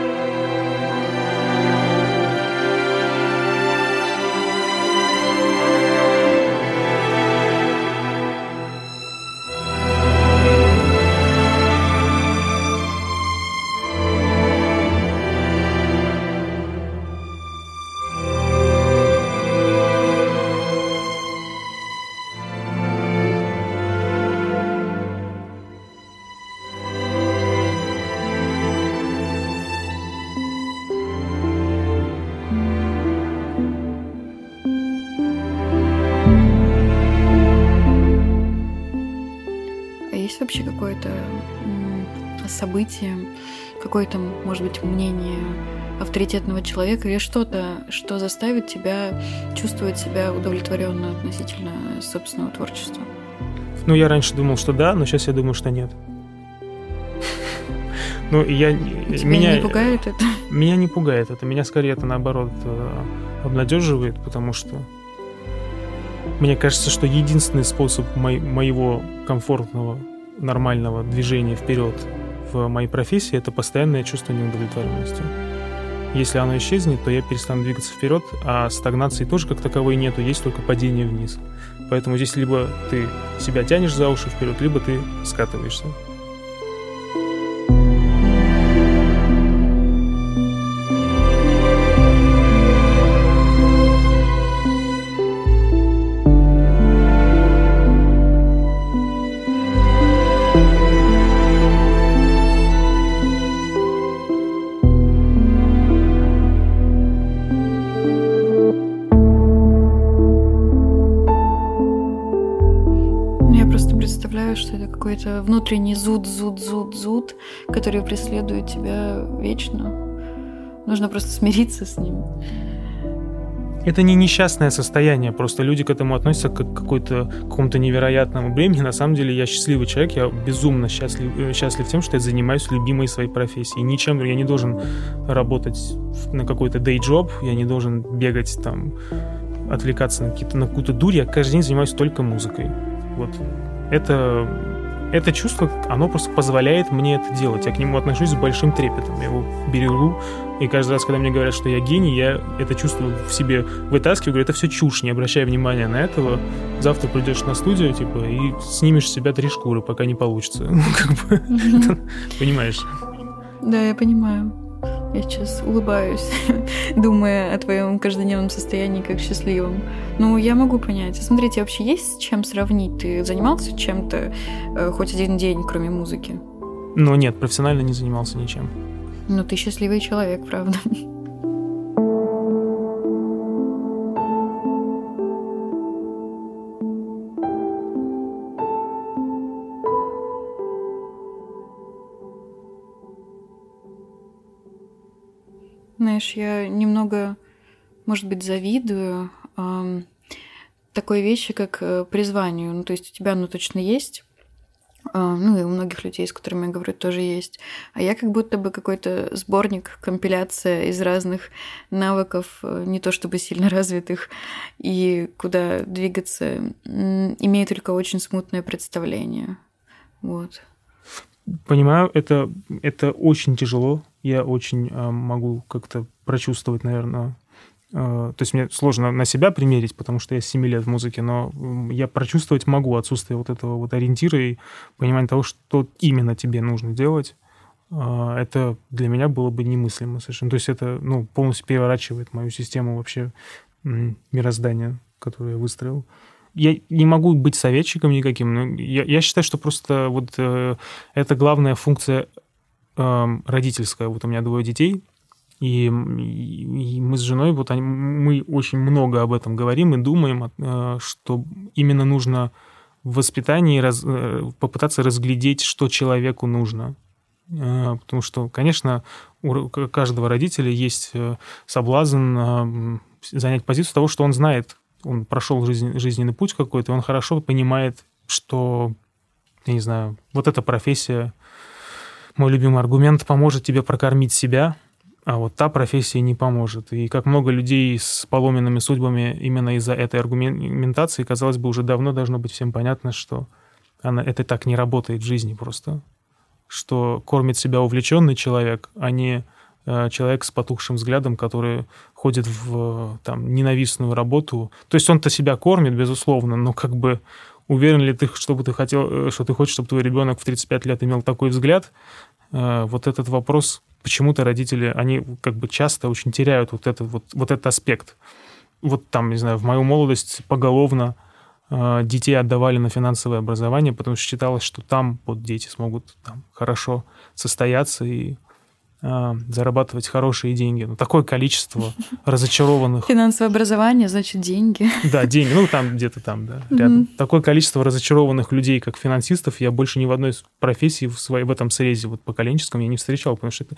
Какое-то, может быть, мнение авторитетного человека или что-то, что заставит тебя чувствовать себя удовлетворенно относительно собственного творчества? Ну, я раньше думал, что да, но сейчас я думаю, что нет. Ну, я... Тебя меня, не пугает это? Меня не пугает это. Меня скорее это, наоборот, э, обнадеживает, потому что мне кажется, что единственный способ мо- моего комфортного, нормального движения вперед в моей профессии, это постоянное чувство неудовлетворенности. Если оно исчезнет, то я перестану двигаться вперед, а стагнации тоже как таковой нету, есть только падение вниз. Поэтому здесь либо ты себя тянешь за уши вперед, либо ты скатываешься. Какой-то внутренний зуд, зуд, зуд, зуд, который преследует тебя вечно. Нужно просто смириться с ним. Это не несчастное состояние, просто люди к этому относятся как к какой-то какому-то невероятному бремени. На самом деле я счастливый человек, я безумно счастлив, э, счастлив тем, что я занимаюсь любимой своей профессией. Ничем я не должен работать на какой-то day job, я не должен бегать там, отвлекаться на, какие-то, на какую-то дурь, я каждый день занимаюсь только музыкой. Вот это это чувство, оно просто позволяет мне это делать. Я к нему отношусь с большим трепетом. Я его берегу, и каждый раз, когда мне говорят, что я гений, я это чувство в себе вытаскиваю, говорю, это все чушь, не обращай внимания на этого. Завтра придешь на студию, типа, и снимешь с себя три шкуры, пока не получится. Ну, как бы, понимаешь? Да, я понимаю. Я сейчас улыбаюсь, думая о твоем каждодневном состоянии как счастливом. Ну, я могу понять. Смотрите, вообще есть с чем сравнить? Ты занимался чем-то э, хоть один день, кроме музыки? Ну, нет, профессионально не занимался ничем. Ну, ты счастливый человек, правда. знаешь, я немного, может быть, завидую э, такой вещи, как э, призванию. Ну, то есть у тебя оно точно есть, а, ну и у многих людей, с которыми я говорю, тоже есть. А я как будто бы какой-то сборник, компиляция из разных навыков, э, не то чтобы сильно развитых, и куда двигаться, имею только очень смутное представление. Вот. Понимаю, это, это очень тяжело. Я очень э, могу как-то прочувствовать, наверное, Э, то есть мне сложно на себя примерить, потому что я с 7 лет в музыке, но я прочувствовать могу отсутствие вот этого вот ориентира и понимания того, что именно тебе нужно делать. Э, это для меня было бы немыслимо совершенно. То есть это ну, полностью переворачивает мою систему вообще мироздания, которую я выстроил. Я не могу быть советчиком никаким, но я, я считаю, что просто вот э, это главная функция родительская. Вот у меня двое детей, и, и мы с женой, вот они, мы очень много об этом говорим и думаем, э, что именно нужно в воспитании раз, э, попытаться разглядеть, что человеку нужно. Э, потому что, конечно, у каждого родителя есть соблазн занять позицию того, что он знает. Он прошел жизнь, жизненный путь какой-то, он хорошо понимает, что, я не знаю, вот эта профессия, мой любимый аргумент, поможет тебе прокормить себя – а вот та профессия не поможет. И как много людей с поломенными судьбами именно из-за этой аргументации, казалось бы, уже давно должно быть всем понятно, что она, это так не работает в жизни просто. Что кормит себя увлеченный человек, а не э, человек с потухшим взглядом, который ходит в там, ненавистную работу. То есть он-то себя кормит, безусловно, но как бы уверен ли ты, чтобы ты хотел, э, что ты хочешь, чтобы твой ребенок в 35 лет имел такой взгляд, э, вот этот вопрос почему-то родители, они как бы часто очень теряют вот этот, вот, вот этот аспект. Вот там, не знаю, в мою молодость поголовно э, детей отдавали на финансовое образование, потому что считалось, что там вот дети смогут там, хорошо состояться и зарабатывать хорошие деньги. Ну, такое количество разочарованных... Финансовое образование, значит, деньги. Да, деньги. Ну, там где-то там, да, рядом. Mm-hmm. Такое количество разочарованных людей, как финансистов, я больше ни в одной профессии в, своей, в этом срезе вот поколенческом я не встречал, потому что это,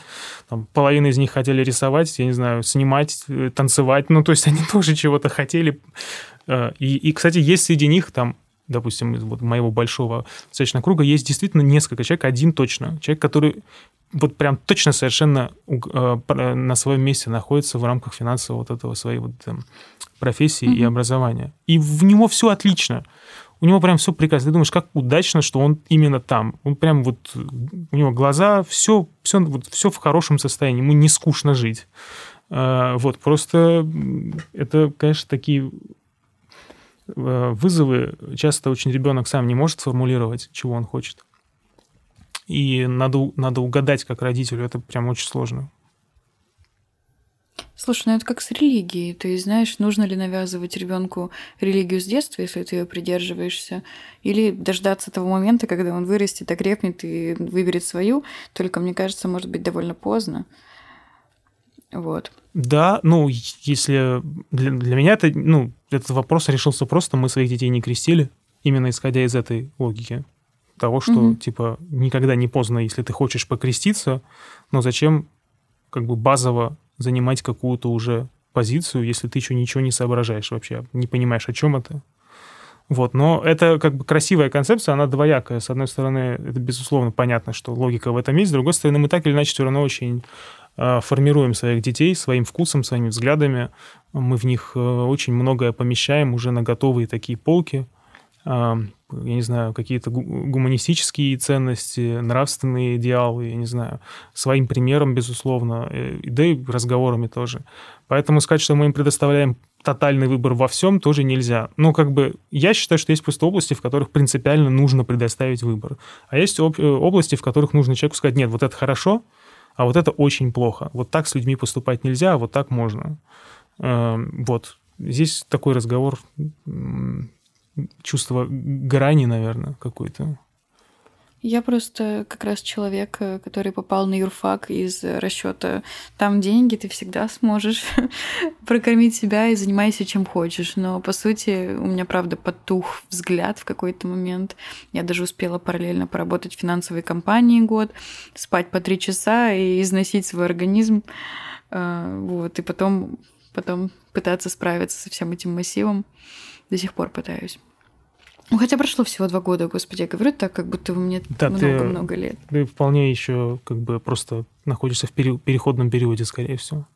там, половина из них хотели рисовать, я не знаю, снимать, э, танцевать. Ну, то есть они тоже чего-то хотели. Э, и, и, кстати, есть среди них там допустим, из вот моего большого достаточно круга, есть действительно несколько человек, один точно, человек, который вот прям точно совершенно э, на своем месте находится в рамках финансового вот этого своей вот там, профессии mm-hmm. и образования. И в него все отлично. У него прям все прекрасно. Ты думаешь, как удачно, что он именно там. Он прям вот у него глаза, все, все, вот, все в хорошем состоянии. Ему не скучно жить. А, вот просто это, конечно, такие э, вызовы. Часто очень ребенок сам не может сформулировать, чего он хочет. И надо, надо угадать как родителю, это прям очень сложно. Слушай, ну это как с религией. Есть, знаешь, нужно ли навязывать ребенку религию с детства, если ты ее придерживаешься, или дождаться того момента, когда он вырастет, окрепнет и выберет свою. Только, мне кажется, может быть довольно поздно. Вот. Да, ну, если для, для меня это, ну, этот вопрос решился просто, мы своих детей не крестили, именно исходя из этой логики того, что, угу. типа, никогда не поздно, если ты хочешь покреститься, но зачем как бы базово занимать какую-то уже позицию, если ты еще ничего не соображаешь вообще, не понимаешь, о чем это. Вот, но это как бы красивая концепция, она двоякая. С одной стороны, это безусловно понятно, что логика в этом есть, с другой стороны, мы так или иначе все равно очень формируем своих детей своим вкусом, своими взглядами. Мы в них э, очень многое помещаем уже на готовые такие полки, я не знаю, какие-то гуманистические ценности, нравственные идеалы, я не знаю, своим примером, безусловно, э, да и разговорами тоже. Поэтому сказать, что мы им предоставляем тотальный выбор во всем, тоже нельзя. Ну, как бы, я считаю, что есть просто области, в которых принципиально нужно предоставить выбор. А есть э, области, в которых нужно человеку сказать, нет, вот это хорошо, а вот это очень плохо. Вот так с людьми поступать нельзя, а вот так можно. Вот. Здесь такой разговор чувство грани, наверное, какой-то. Я просто как раз человек, э, который попал на юрфак из расчета там деньги, ты всегда сможешь прокормить себя и занимайся чем хочешь. Но по сути у меня правда потух взгляд в какой-то момент. Я даже успела параллельно поработать в финансовой компании год, спать по три часа и износить свой организм. А, вот, и потом, потом пытаться справиться со всем этим массивом. До сих пор пытаюсь. Ну, хотя прошло всего два года, господи, я говорю так, как будто у меня много-много лет. Ты вполне еще как бы просто находишься в переходном периоде, скорее всего.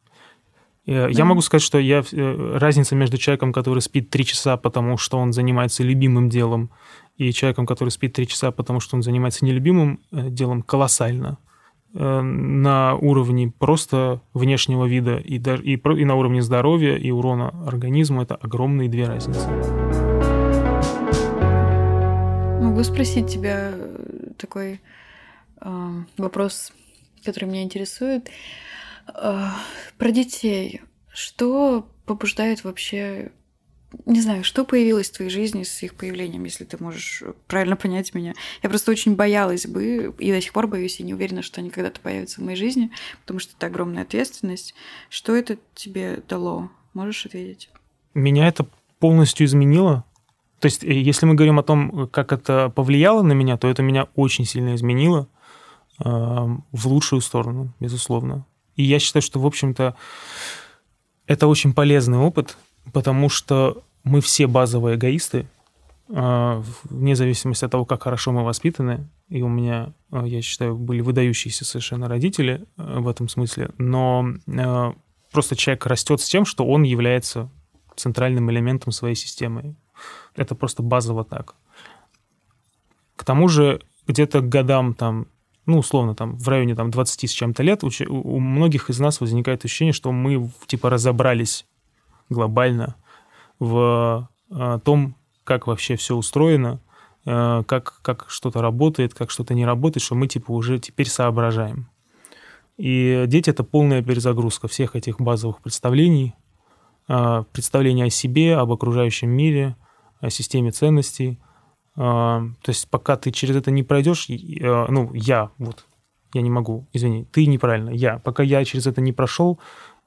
Я, да. я могу сказать, что я, э, разница между человеком, который спит три часа, потому что он занимается любимым делом, и человеком, который спит три часа, потому что он занимается нелюбимым э, делом, колоссальна э, на уровне просто внешнего вида и, даже, и, и на уровне здоровья и урона организму это огромные две разницы. Могу спросить тебя такой э, вопрос, который меня интересует. Э, про детей. Что побуждает вообще не знаю, что появилось в твоей жизни с их появлением, если ты можешь правильно понять меня. Я просто очень боялась бы, и до сих пор боюсь, и не уверена, что они когда-то появятся в моей жизни, потому что это огромная ответственность. Что это тебе дало? Можешь ответить? Меня это полностью изменило. То есть, э, если мы говорим о том, как это повлияло на меня, то это меня очень сильно изменило э, в лучшую сторону, безусловно. И я считаю, что, в общем-то, это очень полезный опыт, потому что мы все базовые эгоисты, а, вне зависимости от того, как хорошо мы воспитаны. И у меня, а, я считаю, были выдающиеся совершенно родители в этом смысле. Но просто человек растет с тем, что он является центральным элементом своей системы. Это просто базово так. К тому же где-то к годам там ну, условно, там, в районе там, 20 с чем-то лет, у, у многих из нас возникает ощущение, что мы, типа, разобрались глобально в э, том, как вообще все устроено, э, как, как что-то работает, как что-то не работает, что мы, типа, уже теперь соображаем. И дети — это полная перезагрузка всех этих базовых представлений, э, представления о себе, об окружающем мире, системе ценностей — а, то есть пока ты через это не пройдешь, а, ну, я, вот, я не могу, извини, ты неправильно, я, пока я через это не прошел,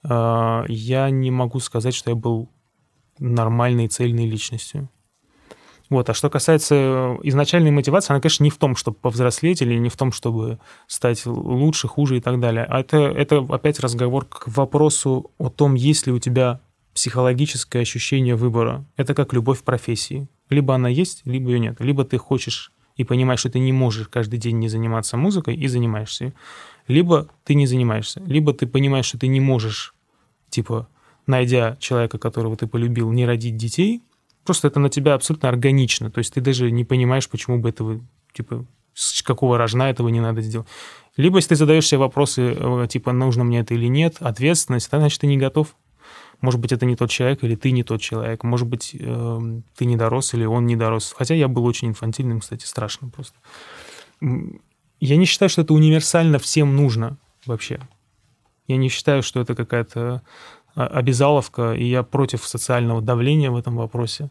а, я не могу сказать, что я был нормальной, цельной личностью. Вот. А что касается изначальной мотивации, она, конечно, не в том, чтобы повзрослеть или не в том, чтобы стать лучше, хуже и так далее. А это, это опять разговор к вопросу о том, есть ли у тебя психологическое ощущение выбора. Это как любовь в профессии. Либо она есть, либо ее нет. Либо ты хочешь и понимаешь, что ты не можешь каждый день не заниматься музыкой и занимаешься. Либо ты не занимаешься. Либо ты понимаешь, что ты не можешь, типа, найдя человека, которого ты полюбил, не родить детей. Просто это на тебя абсолютно органично. То есть ты даже не понимаешь, почему бы этого, типа, с какого рожна этого не надо сделать. Либо если ты задаешь себе вопросы, э, типа, нужно мне это или нет, ответственность, значит, ты не готов. Может быть, это не тот человек, или ты не тот человек. Может быть, э, ты не дорос, или он не дорос. Хотя я был очень инфантильным, кстати, страшно просто. Я не считаю, что это универсально всем нужно вообще. Я не считаю, что это какая-то а, обязаловка, и я против социального давления в этом вопросе.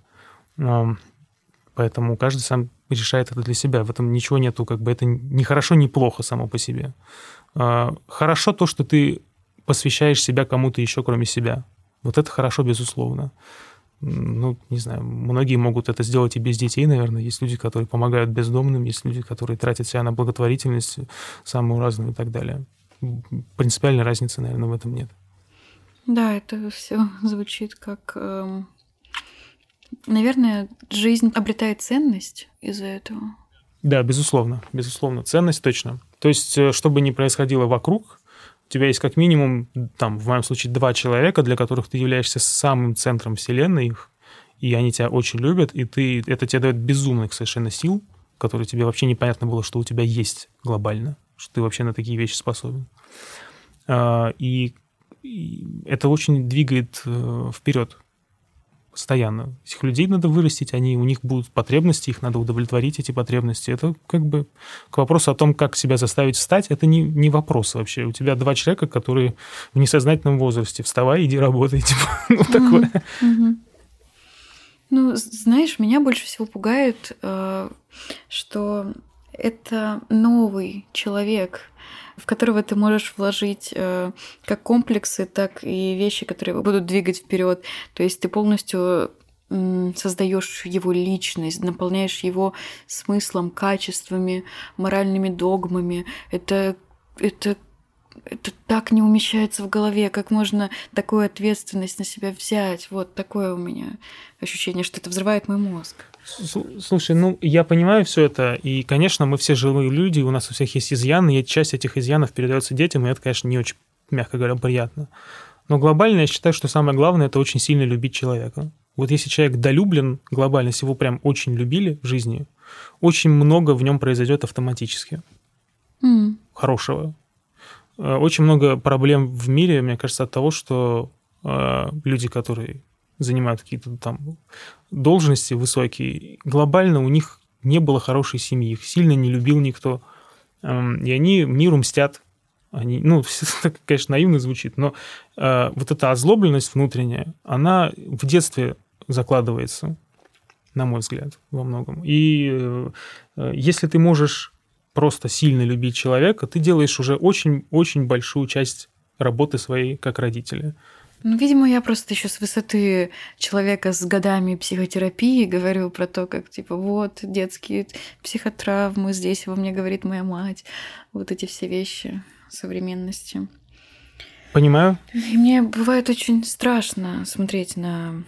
Поэтому каждый сам решает это для себя. В этом ничего нету, как бы это не хорошо, не плохо само по себе. А, хорошо то, что ты посвящаешь себя кому-то еще, кроме себя. Вот это хорошо, безусловно. Ну, не знаю, многие могут это сделать и без детей, наверное. Есть люди, которые помогают бездомным, есть люди, которые тратят себя на благотворительность, самую разную и так далее. Принципиальной разницы, наверное, в этом нет. Да, это все звучит как... Эм... Наверное, жизнь обретает ценность из-за этого. Да, безусловно, безусловно. Ценность точно. То есть, э, что бы ни происходило вокруг, тебя есть как минимум, там, в моем случае, два человека, для которых ты являешься самым центром вселенной их, и они тебя очень любят, и ты, это тебе дает безумных совершенно сил, которые тебе вообще непонятно было, что у тебя есть глобально, что ты вообще на такие вещи способен. А, и, и это очень двигает э, вперед постоянно. Этих людей надо вырастить, они, у них будут потребности, их надо удовлетворить, эти потребности. Это как бы к вопросу о том, как себя заставить встать, это не, не вопрос вообще. У тебя два человека, которые в несознательном возрасте. Вставай, иди работай. Типа, ну, такое. Ну, знаешь, меня больше всего пугает, э, что это новый человек, в которого ты можешь вложить э, как комплексы, так и вещи, которые будут двигать вперед. То есть ты полностью создаешь его личность, наполняешь его смыслом, качествами, моральными догмами. Это, это это так не умещается в голове, как можно такую ответственность на себя взять. Вот такое у меня ощущение, что это взрывает мой мозг. Слушай, ну я понимаю все это, и, конечно, мы все живые люди, у нас у всех есть изъяны, и часть этих изъянов передается детям, и это, конечно, не очень, мягко говоря, приятно. Но глобально я считаю, что самое главное это очень сильно любить человека. Вот если человек долюблен глобально, если его прям очень любили в жизни, очень много в нем произойдет автоматически. Mm. Хорошего. Э, очень много проблем в мире, мне кажется, от того, что э, люди, которые занимают какие-то там должности высокие, глобально у них не было хорошей семьи, их сильно не любил никто, эм, и они миру мстят. Они, ну, это, конечно, наивно звучит, но э, вот эта озлобленность внутренняя, она в детстве закладывается, на мой взгляд, во многом. И э, если ты можешь просто сильно любить человека, ты делаешь уже очень-очень большую часть работы своей как родители. Ну, видимо, я просто еще с высоты человека с годами психотерапии говорю про то, как типа вот детские психотравмы, здесь во мне говорит моя мать, вот эти все вещи современности. Понимаю. И мне бывает очень страшно смотреть на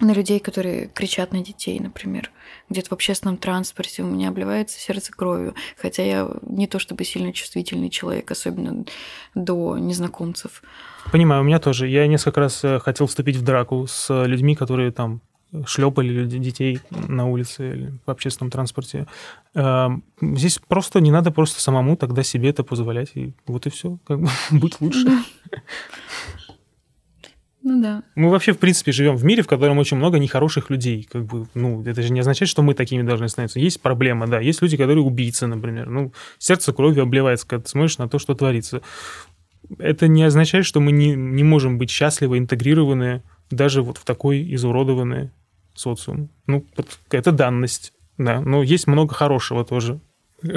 на людей, которые кричат на детей, например, где-то в общественном транспорте, у меня обливается сердце кровью, хотя я не то чтобы сильно чувствительный человек, особенно до незнакомцев. Понимаю, у меня тоже. Я несколько раз э, хотел вступить в драку с людьми, которые там шлепали детей на улице или в общественном транспорте. Эм, здесь просто не надо просто самому тогда себе это позволять, и вот и все, как бы быть лучше. Ну да. Мы вообще, в принципе, живем в мире, в котором очень много нехороших людей. Как бы, ну, это же не означает, что мы такими должны становиться. Есть проблема, да. Есть люди, которые убийцы, например. Ну, сердце кровью обливается, когда ты смотришь на то, что творится. Это не означает, что мы не, не можем быть счастливы, интегрированы даже вот в такой изуродованный социум. Ну, это данность, да. Но есть много хорошего тоже.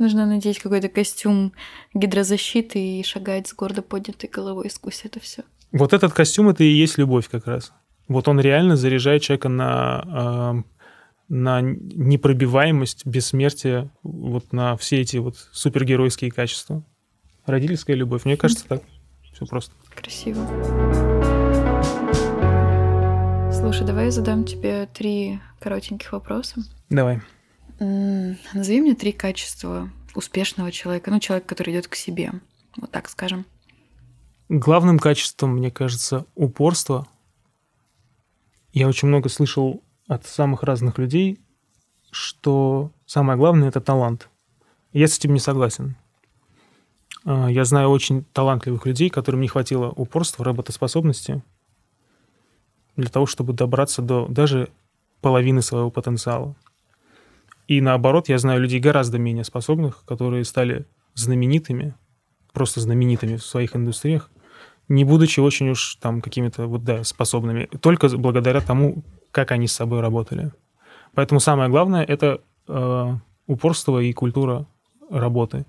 Нужно надеть какой-то костюм гидрозащиты и шагать с гордо поднятой головой сквозь это все. Вот этот костюм это и есть любовь как раз. Вот он реально заряжает человека на, на непробиваемость, бессмертие, вот на все эти вот супергеройские качества. Родительская любовь. Мне кажется, так. Все просто. Красиво. Слушай, давай я задам тебе три коротеньких вопроса. Давай. Назови мне три качества успешного человека, ну, человека, который идет к себе, вот так скажем. Главным качеством, мне кажется, упорство. Я очень много слышал от самых разных людей, что самое главное это талант. Я с этим не согласен. А, я знаю очень талантливых людей, которым не хватило упорства, работоспособности для того, чтобы добраться до даже половины своего потенциала. И наоборот, я знаю людей гораздо менее способных, которые стали знаменитыми, просто знаменитыми в своих индустриях, не будучи очень уж там какими-то вот да, способными, только благодаря тому, как они с собой работали. Поэтому самое главное это э, упорство и культура работы.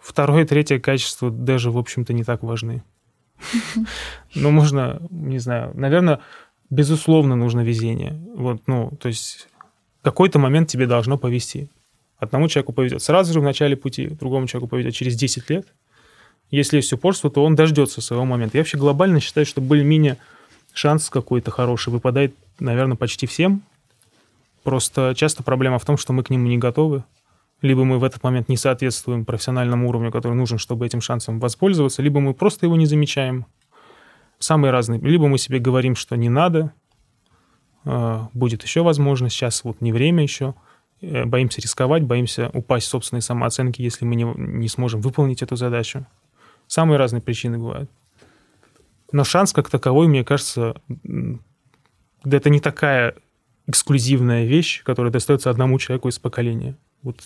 Второе и третье качество даже, в общем-то, не так важны. Ну, можно, не знаю, наверное, безусловно, нужно везение. Вот, ну, то есть какой-то момент тебе должно повести. Одному человеку повезет сразу же в начале пути, другому человеку повезет через 10 лет. Если есть упорство, то он дождется своего момента. Я вообще глобально считаю, что более-менее шанс какой-то хороший выпадает, наверное, почти всем. Просто часто проблема в том, что мы к нему не готовы. Либо мы в этот момент не соответствуем профессиональному уровню, который нужен, чтобы этим шансом воспользоваться, либо мы просто его не замечаем. Самые разные. Либо мы себе говорим, что не надо, будет еще возможность. Сейчас вот не время еще. Э, боимся рисковать, боимся упасть в собственной самооценке, если мы не, не сможем выполнить эту задачу. Самые разные причины бывают. Но шанс как таковой, мне кажется, это не такая эксклюзивная вещь, которая достается одному человеку из поколения. Вот.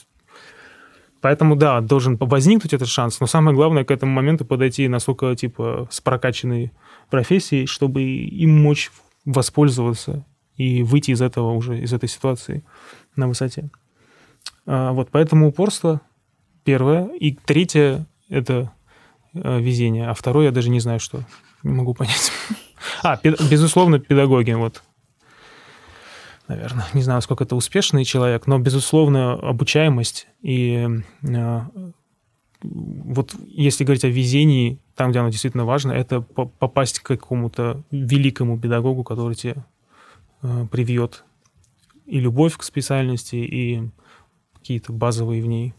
Поэтому, да, должен возникнуть этот шанс, но самое главное к этому моменту подойти настолько, типа, с прокачанной профессией, чтобы им мочь воспользоваться и выйти из этого уже, из этой ситуации на высоте. А, вот, поэтому упорство первое. И третье — это а, везение. А второе я даже не знаю, что. Не могу понять. А, безусловно, педагоги, вот. Наверное. Не знаю, сколько это успешный человек, но, безусловно, обучаемость и а, вот если говорить о везении, там, где оно действительно важно, это попасть к какому-то великому педагогу, который тебе привьет и любовь к специальности, и какие-то базовые в ней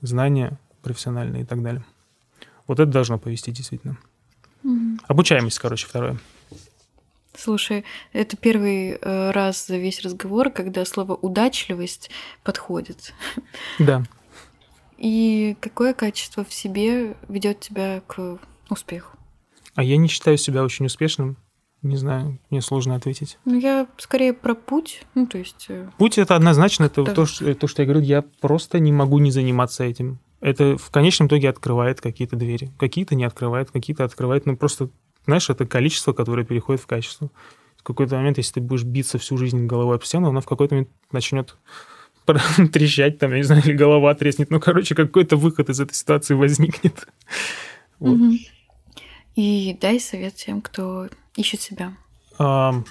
знания профессиональные и так далее. Вот это должно повести действительно. Mm-hmm. Обучаемость, короче, второе. Слушай, это первый э, раз за весь разговор, когда слово удачливость подходит. Да. И какое качество в себе ведет тебя к успеху? А я не считаю себя очень успешным. Не знаю, мне сложно ответить. Ну, я скорее про путь. Ну, то есть... Э, путь это однозначно, это да. то, что, то, что я говорю, я просто не могу не заниматься этим. Это в конечном итоге открывает какие-то двери. Какие-то не открывает, какие-то открывает. Ну, просто, знаешь, это количество, которое переходит в качество. В какой-то момент, если ты будешь биться всю жизнь головой об стену, она в какой-то момент начнет трещать, там, я не знаю, или голова треснет. Ну, короче, какой-то выход из этой ситуации возникнет. Вот. И дай совет тем, кто ищет себя. А,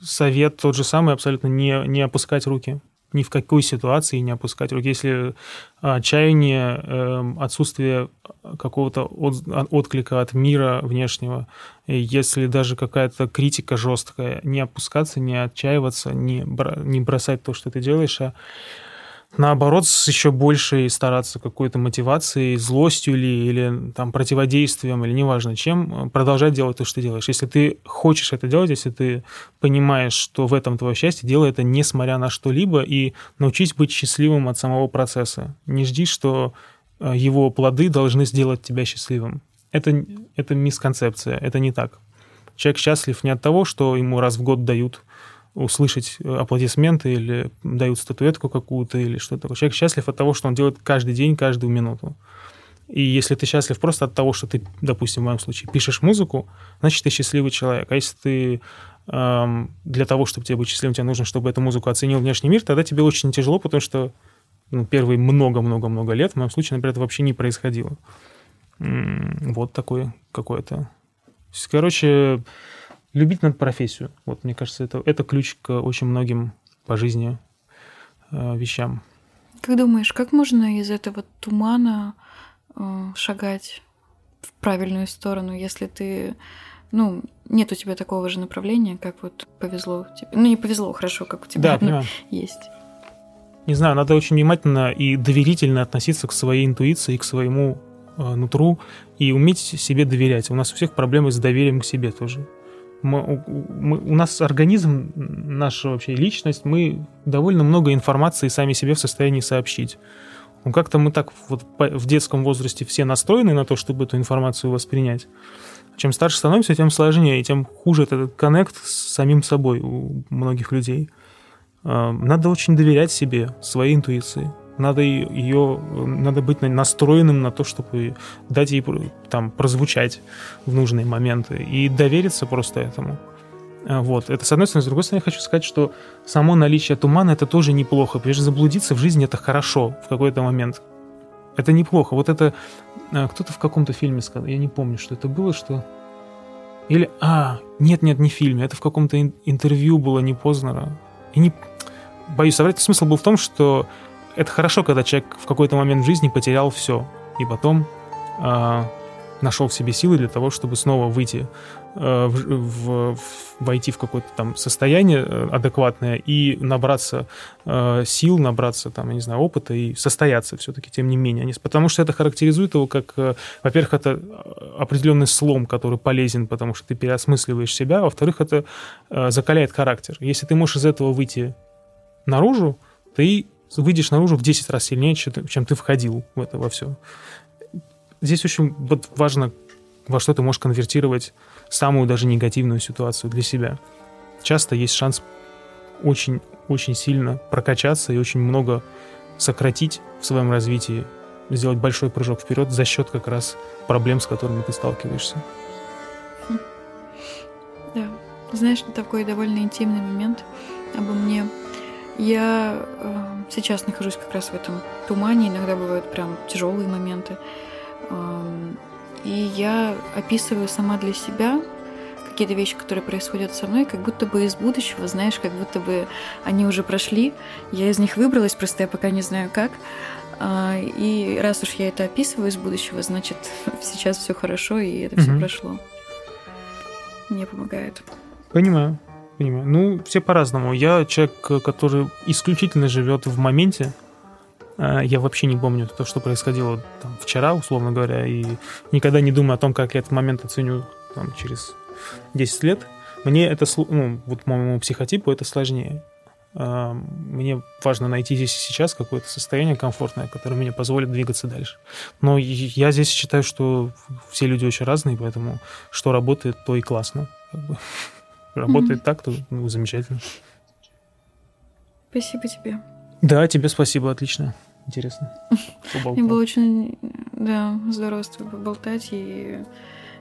совет тот же самый, абсолютно не, не опускать руки. Ни в какой ситуации не опускать руки. Если отчаяние, эм, отсутствие какого-то от, отклика от мира внешнего, если даже какая-то критика жесткая, не опускаться, не отчаиваться, не, не бросать то, что ты делаешь, а наоборот, с еще большей стараться какой-то мотивацией, злостью или, или там, противодействием, или неважно чем, продолжать делать то, что ты делаешь. Если ты хочешь это делать, если ты понимаешь, что в этом твое счастье, делай это несмотря на что-либо, и научись быть счастливым от самого процесса. Не жди, что э, его плоды должны сделать тебя счастливым. Это, это мисконцепция, это не так. Человек счастлив не от того, что ему раз в год дают услышать э, аплодисменты или дают статуэтку какую-то или что-то. Человек счастлив от того, что он делает каждый день, каждую минуту. И если ты счастлив просто от того, что ты, допустим, в моем случае, пишешь музыку, значит, ты счастливый человек. А если ты эм, для того, чтобы тебе быть счастливым, тебе нужно, чтобы эту музыку оценил внешний мир, тогда тебе очень тяжело, потому что ну, первые много-много-много лет, в моем случае, например, это вообще не происходило. Вот такое какое-то. Короче, любить надо профессию. Вот, мне кажется, это, это ключ к очень многим по жизни э, вещам. Как думаешь, как можно из этого тумана э, шагать в правильную сторону, если ты, ну, нет у тебя такого же направления, как вот повезло тебе. Ну, не повезло, хорошо, как у тебя да, есть. Не знаю, надо очень внимательно и доверительно относиться к своей интуиции, к своему э, нутру и уметь себе доверять. У нас у всех проблемы с доверием к себе тоже мы, мы, у нас организм, наша вообще личность, мы довольно много информации сами себе в состоянии сообщить. Ну, как-то мы так вот в детском возрасте все настроены на то, чтобы эту информацию воспринять. Чем старше становимся, тем сложнее, и тем хуже этот коннект с самим собой у многих людей. А, надо очень доверять себе, своей интуиции надо ее, надо быть настроенным на то, чтобы дать ей там прозвучать в нужные моменты и довериться просто этому. А, вот, это с одной стороны. С другой стороны, хочу сказать, что само наличие тумана это тоже неплохо. Потому заблудиться в жизни это хорошо в какой-то момент. Это неплохо. Вот это а, кто-то в каком-то фильме сказал, я не помню, что это было, что... Или, а, нет-нет, не в фильме, это в каком-то интервью было не Познера. И не... Боюсь соврать, смысл был в том, что это хорошо, когда человек в какой-то момент в жизни потерял все, и потом э, нашел в себе силы для того, чтобы снова выйти, э, в, в, в, войти в какое-то там состояние э, адекватное и набраться э, сил, набраться там, я не знаю, опыта и состояться все-таки, тем не менее. Потому что это характеризует его как, э, во-первых, это определенный слом, который полезен, потому что ты переосмысливаешь себя, а во-вторых, это э, закаляет характер. Если ты можешь из этого выйти наружу, ты выйдешь наружу в 10 раз сильнее, чем ты входил в это во все. Здесь очень вот важно, во что ты можешь конвертировать самую даже негативную ситуацию для себя. Часто есть шанс очень-очень сильно прокачаться и очень много сократить в своем развитии, сделать большой прыжок вперед за счет как раз проблем, с которыми ты сталкиваешься. Да. Знаешь, такой довольно интимный момент обо мне я э, сейчас нахожусь как раз в этом тумане, иногда бывают прям тяжелые моменты. Э, и я описываю сама для себя какие-то вещи, которые происходят со мной, как будто бы из будущего, знаешь, как будто бы они уже прошли, я из них выбралась, просто я пока не знаю как. А, и раз уж я это описываю из будущего, значит, сейчас все хорошо, и это все прошло. Мне помогает. Понимаю, понимаю. Ну, все по-разному. Я человек, который исключительно живет в моменте. Э, Я вообще не помню то, что происходило там, вчера, условно говоря, и никогда не думаю о том, как я этот момент оценю там, через 10 лет. Мне это, ну, вот моему психотипу это сложнее. Э, Мне важно найти здесь и сейчас какое-то состояние комфортное, которое мне позволит двигаться дальше. Но я здесь считаю, что все люди очень разные, поэтому что работает, то и классно. как бы. Работает так, то ну, замечательно. Спасибо тебе. Да, тебе спасибо, отлично. Интересно. Мне было очень, да, здорово с тобой поболтать, и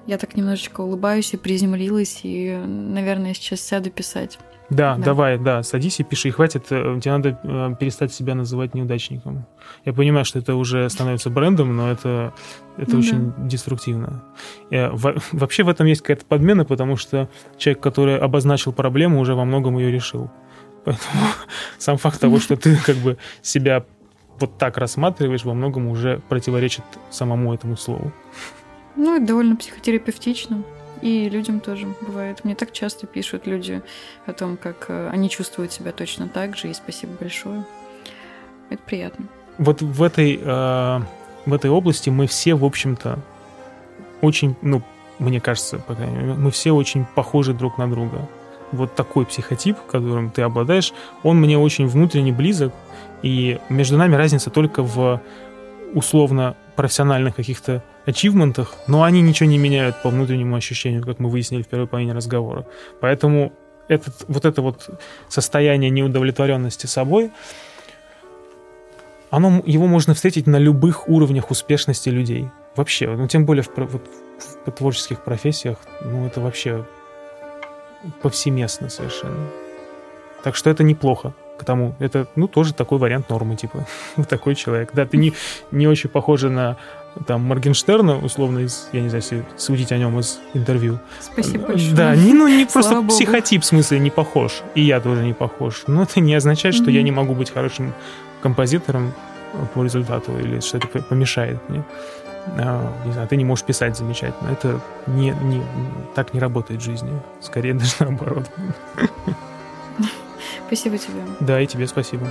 я так немножечко улыбаюсь и приземлилась, и, наверное, сейчас сяду писать. Да, Да. давай, да, садись и пиши. И хватит, э, тебе надо э, перестать себя называть неудачником. Я понимаю, что это уже становится брендом, но это, это Ну очень деструктивно. Э, во- вообще в этом есть какая-то подмена, потому что человек, который обозначил проблему, уже во многом ее решил. Поэтому сам факт того, что ты как бы себя вот так рассматриваешь, во многом уже противоречит самому этому слову. Ну, это довольно психотерапевтично. И людям тоже бывает. Мне так часто пишут люди о том, как э, они чувствуют себя точно так же, и спасибо большое. Это приятно. вот в этой, э, в этой области мы все, в общем-то, очень, ну, мне кажется, по крайней мере, мы все очень похожи друг на друга. Вот такой психотип, которым ты обладаешь, он мне очень внутренне близок, и между нами разница только в условно профессиональных каких-то ачивментах, но они ничего не меняют по внутреннему ощущению, как мы выяснили в первой половине разговора. Поэтому этот, вот это вот состояние неудовлетворенности собой, оно, его можно встретить на любых уровнях успешности людей. Вообще, ну тем более в, вот в творческих профессиях, ну это вообще повсеместно совершенно. Так что это неплохо к тому. Это, ну, тоже такой вариант нормы, типа. Такой человек. Да, ты не, не очень похожа на там Моргенштерна, условно, из, я не знаю, если судить о нем из интервью. Спасибо большое. Да, не, ну не просто богу. психотип, в смысле, не похож. И я тоже не похож. Но это не означает, что я Мгм. не могу быть хорошим композитором э, по результату или что это помешает мне. А, не знаю, ты не можешь писать замечательно. Это не, не, так не работает в жизни. Скорее даже наоборот. Спасибо тебе. Да, и тебе спасибо.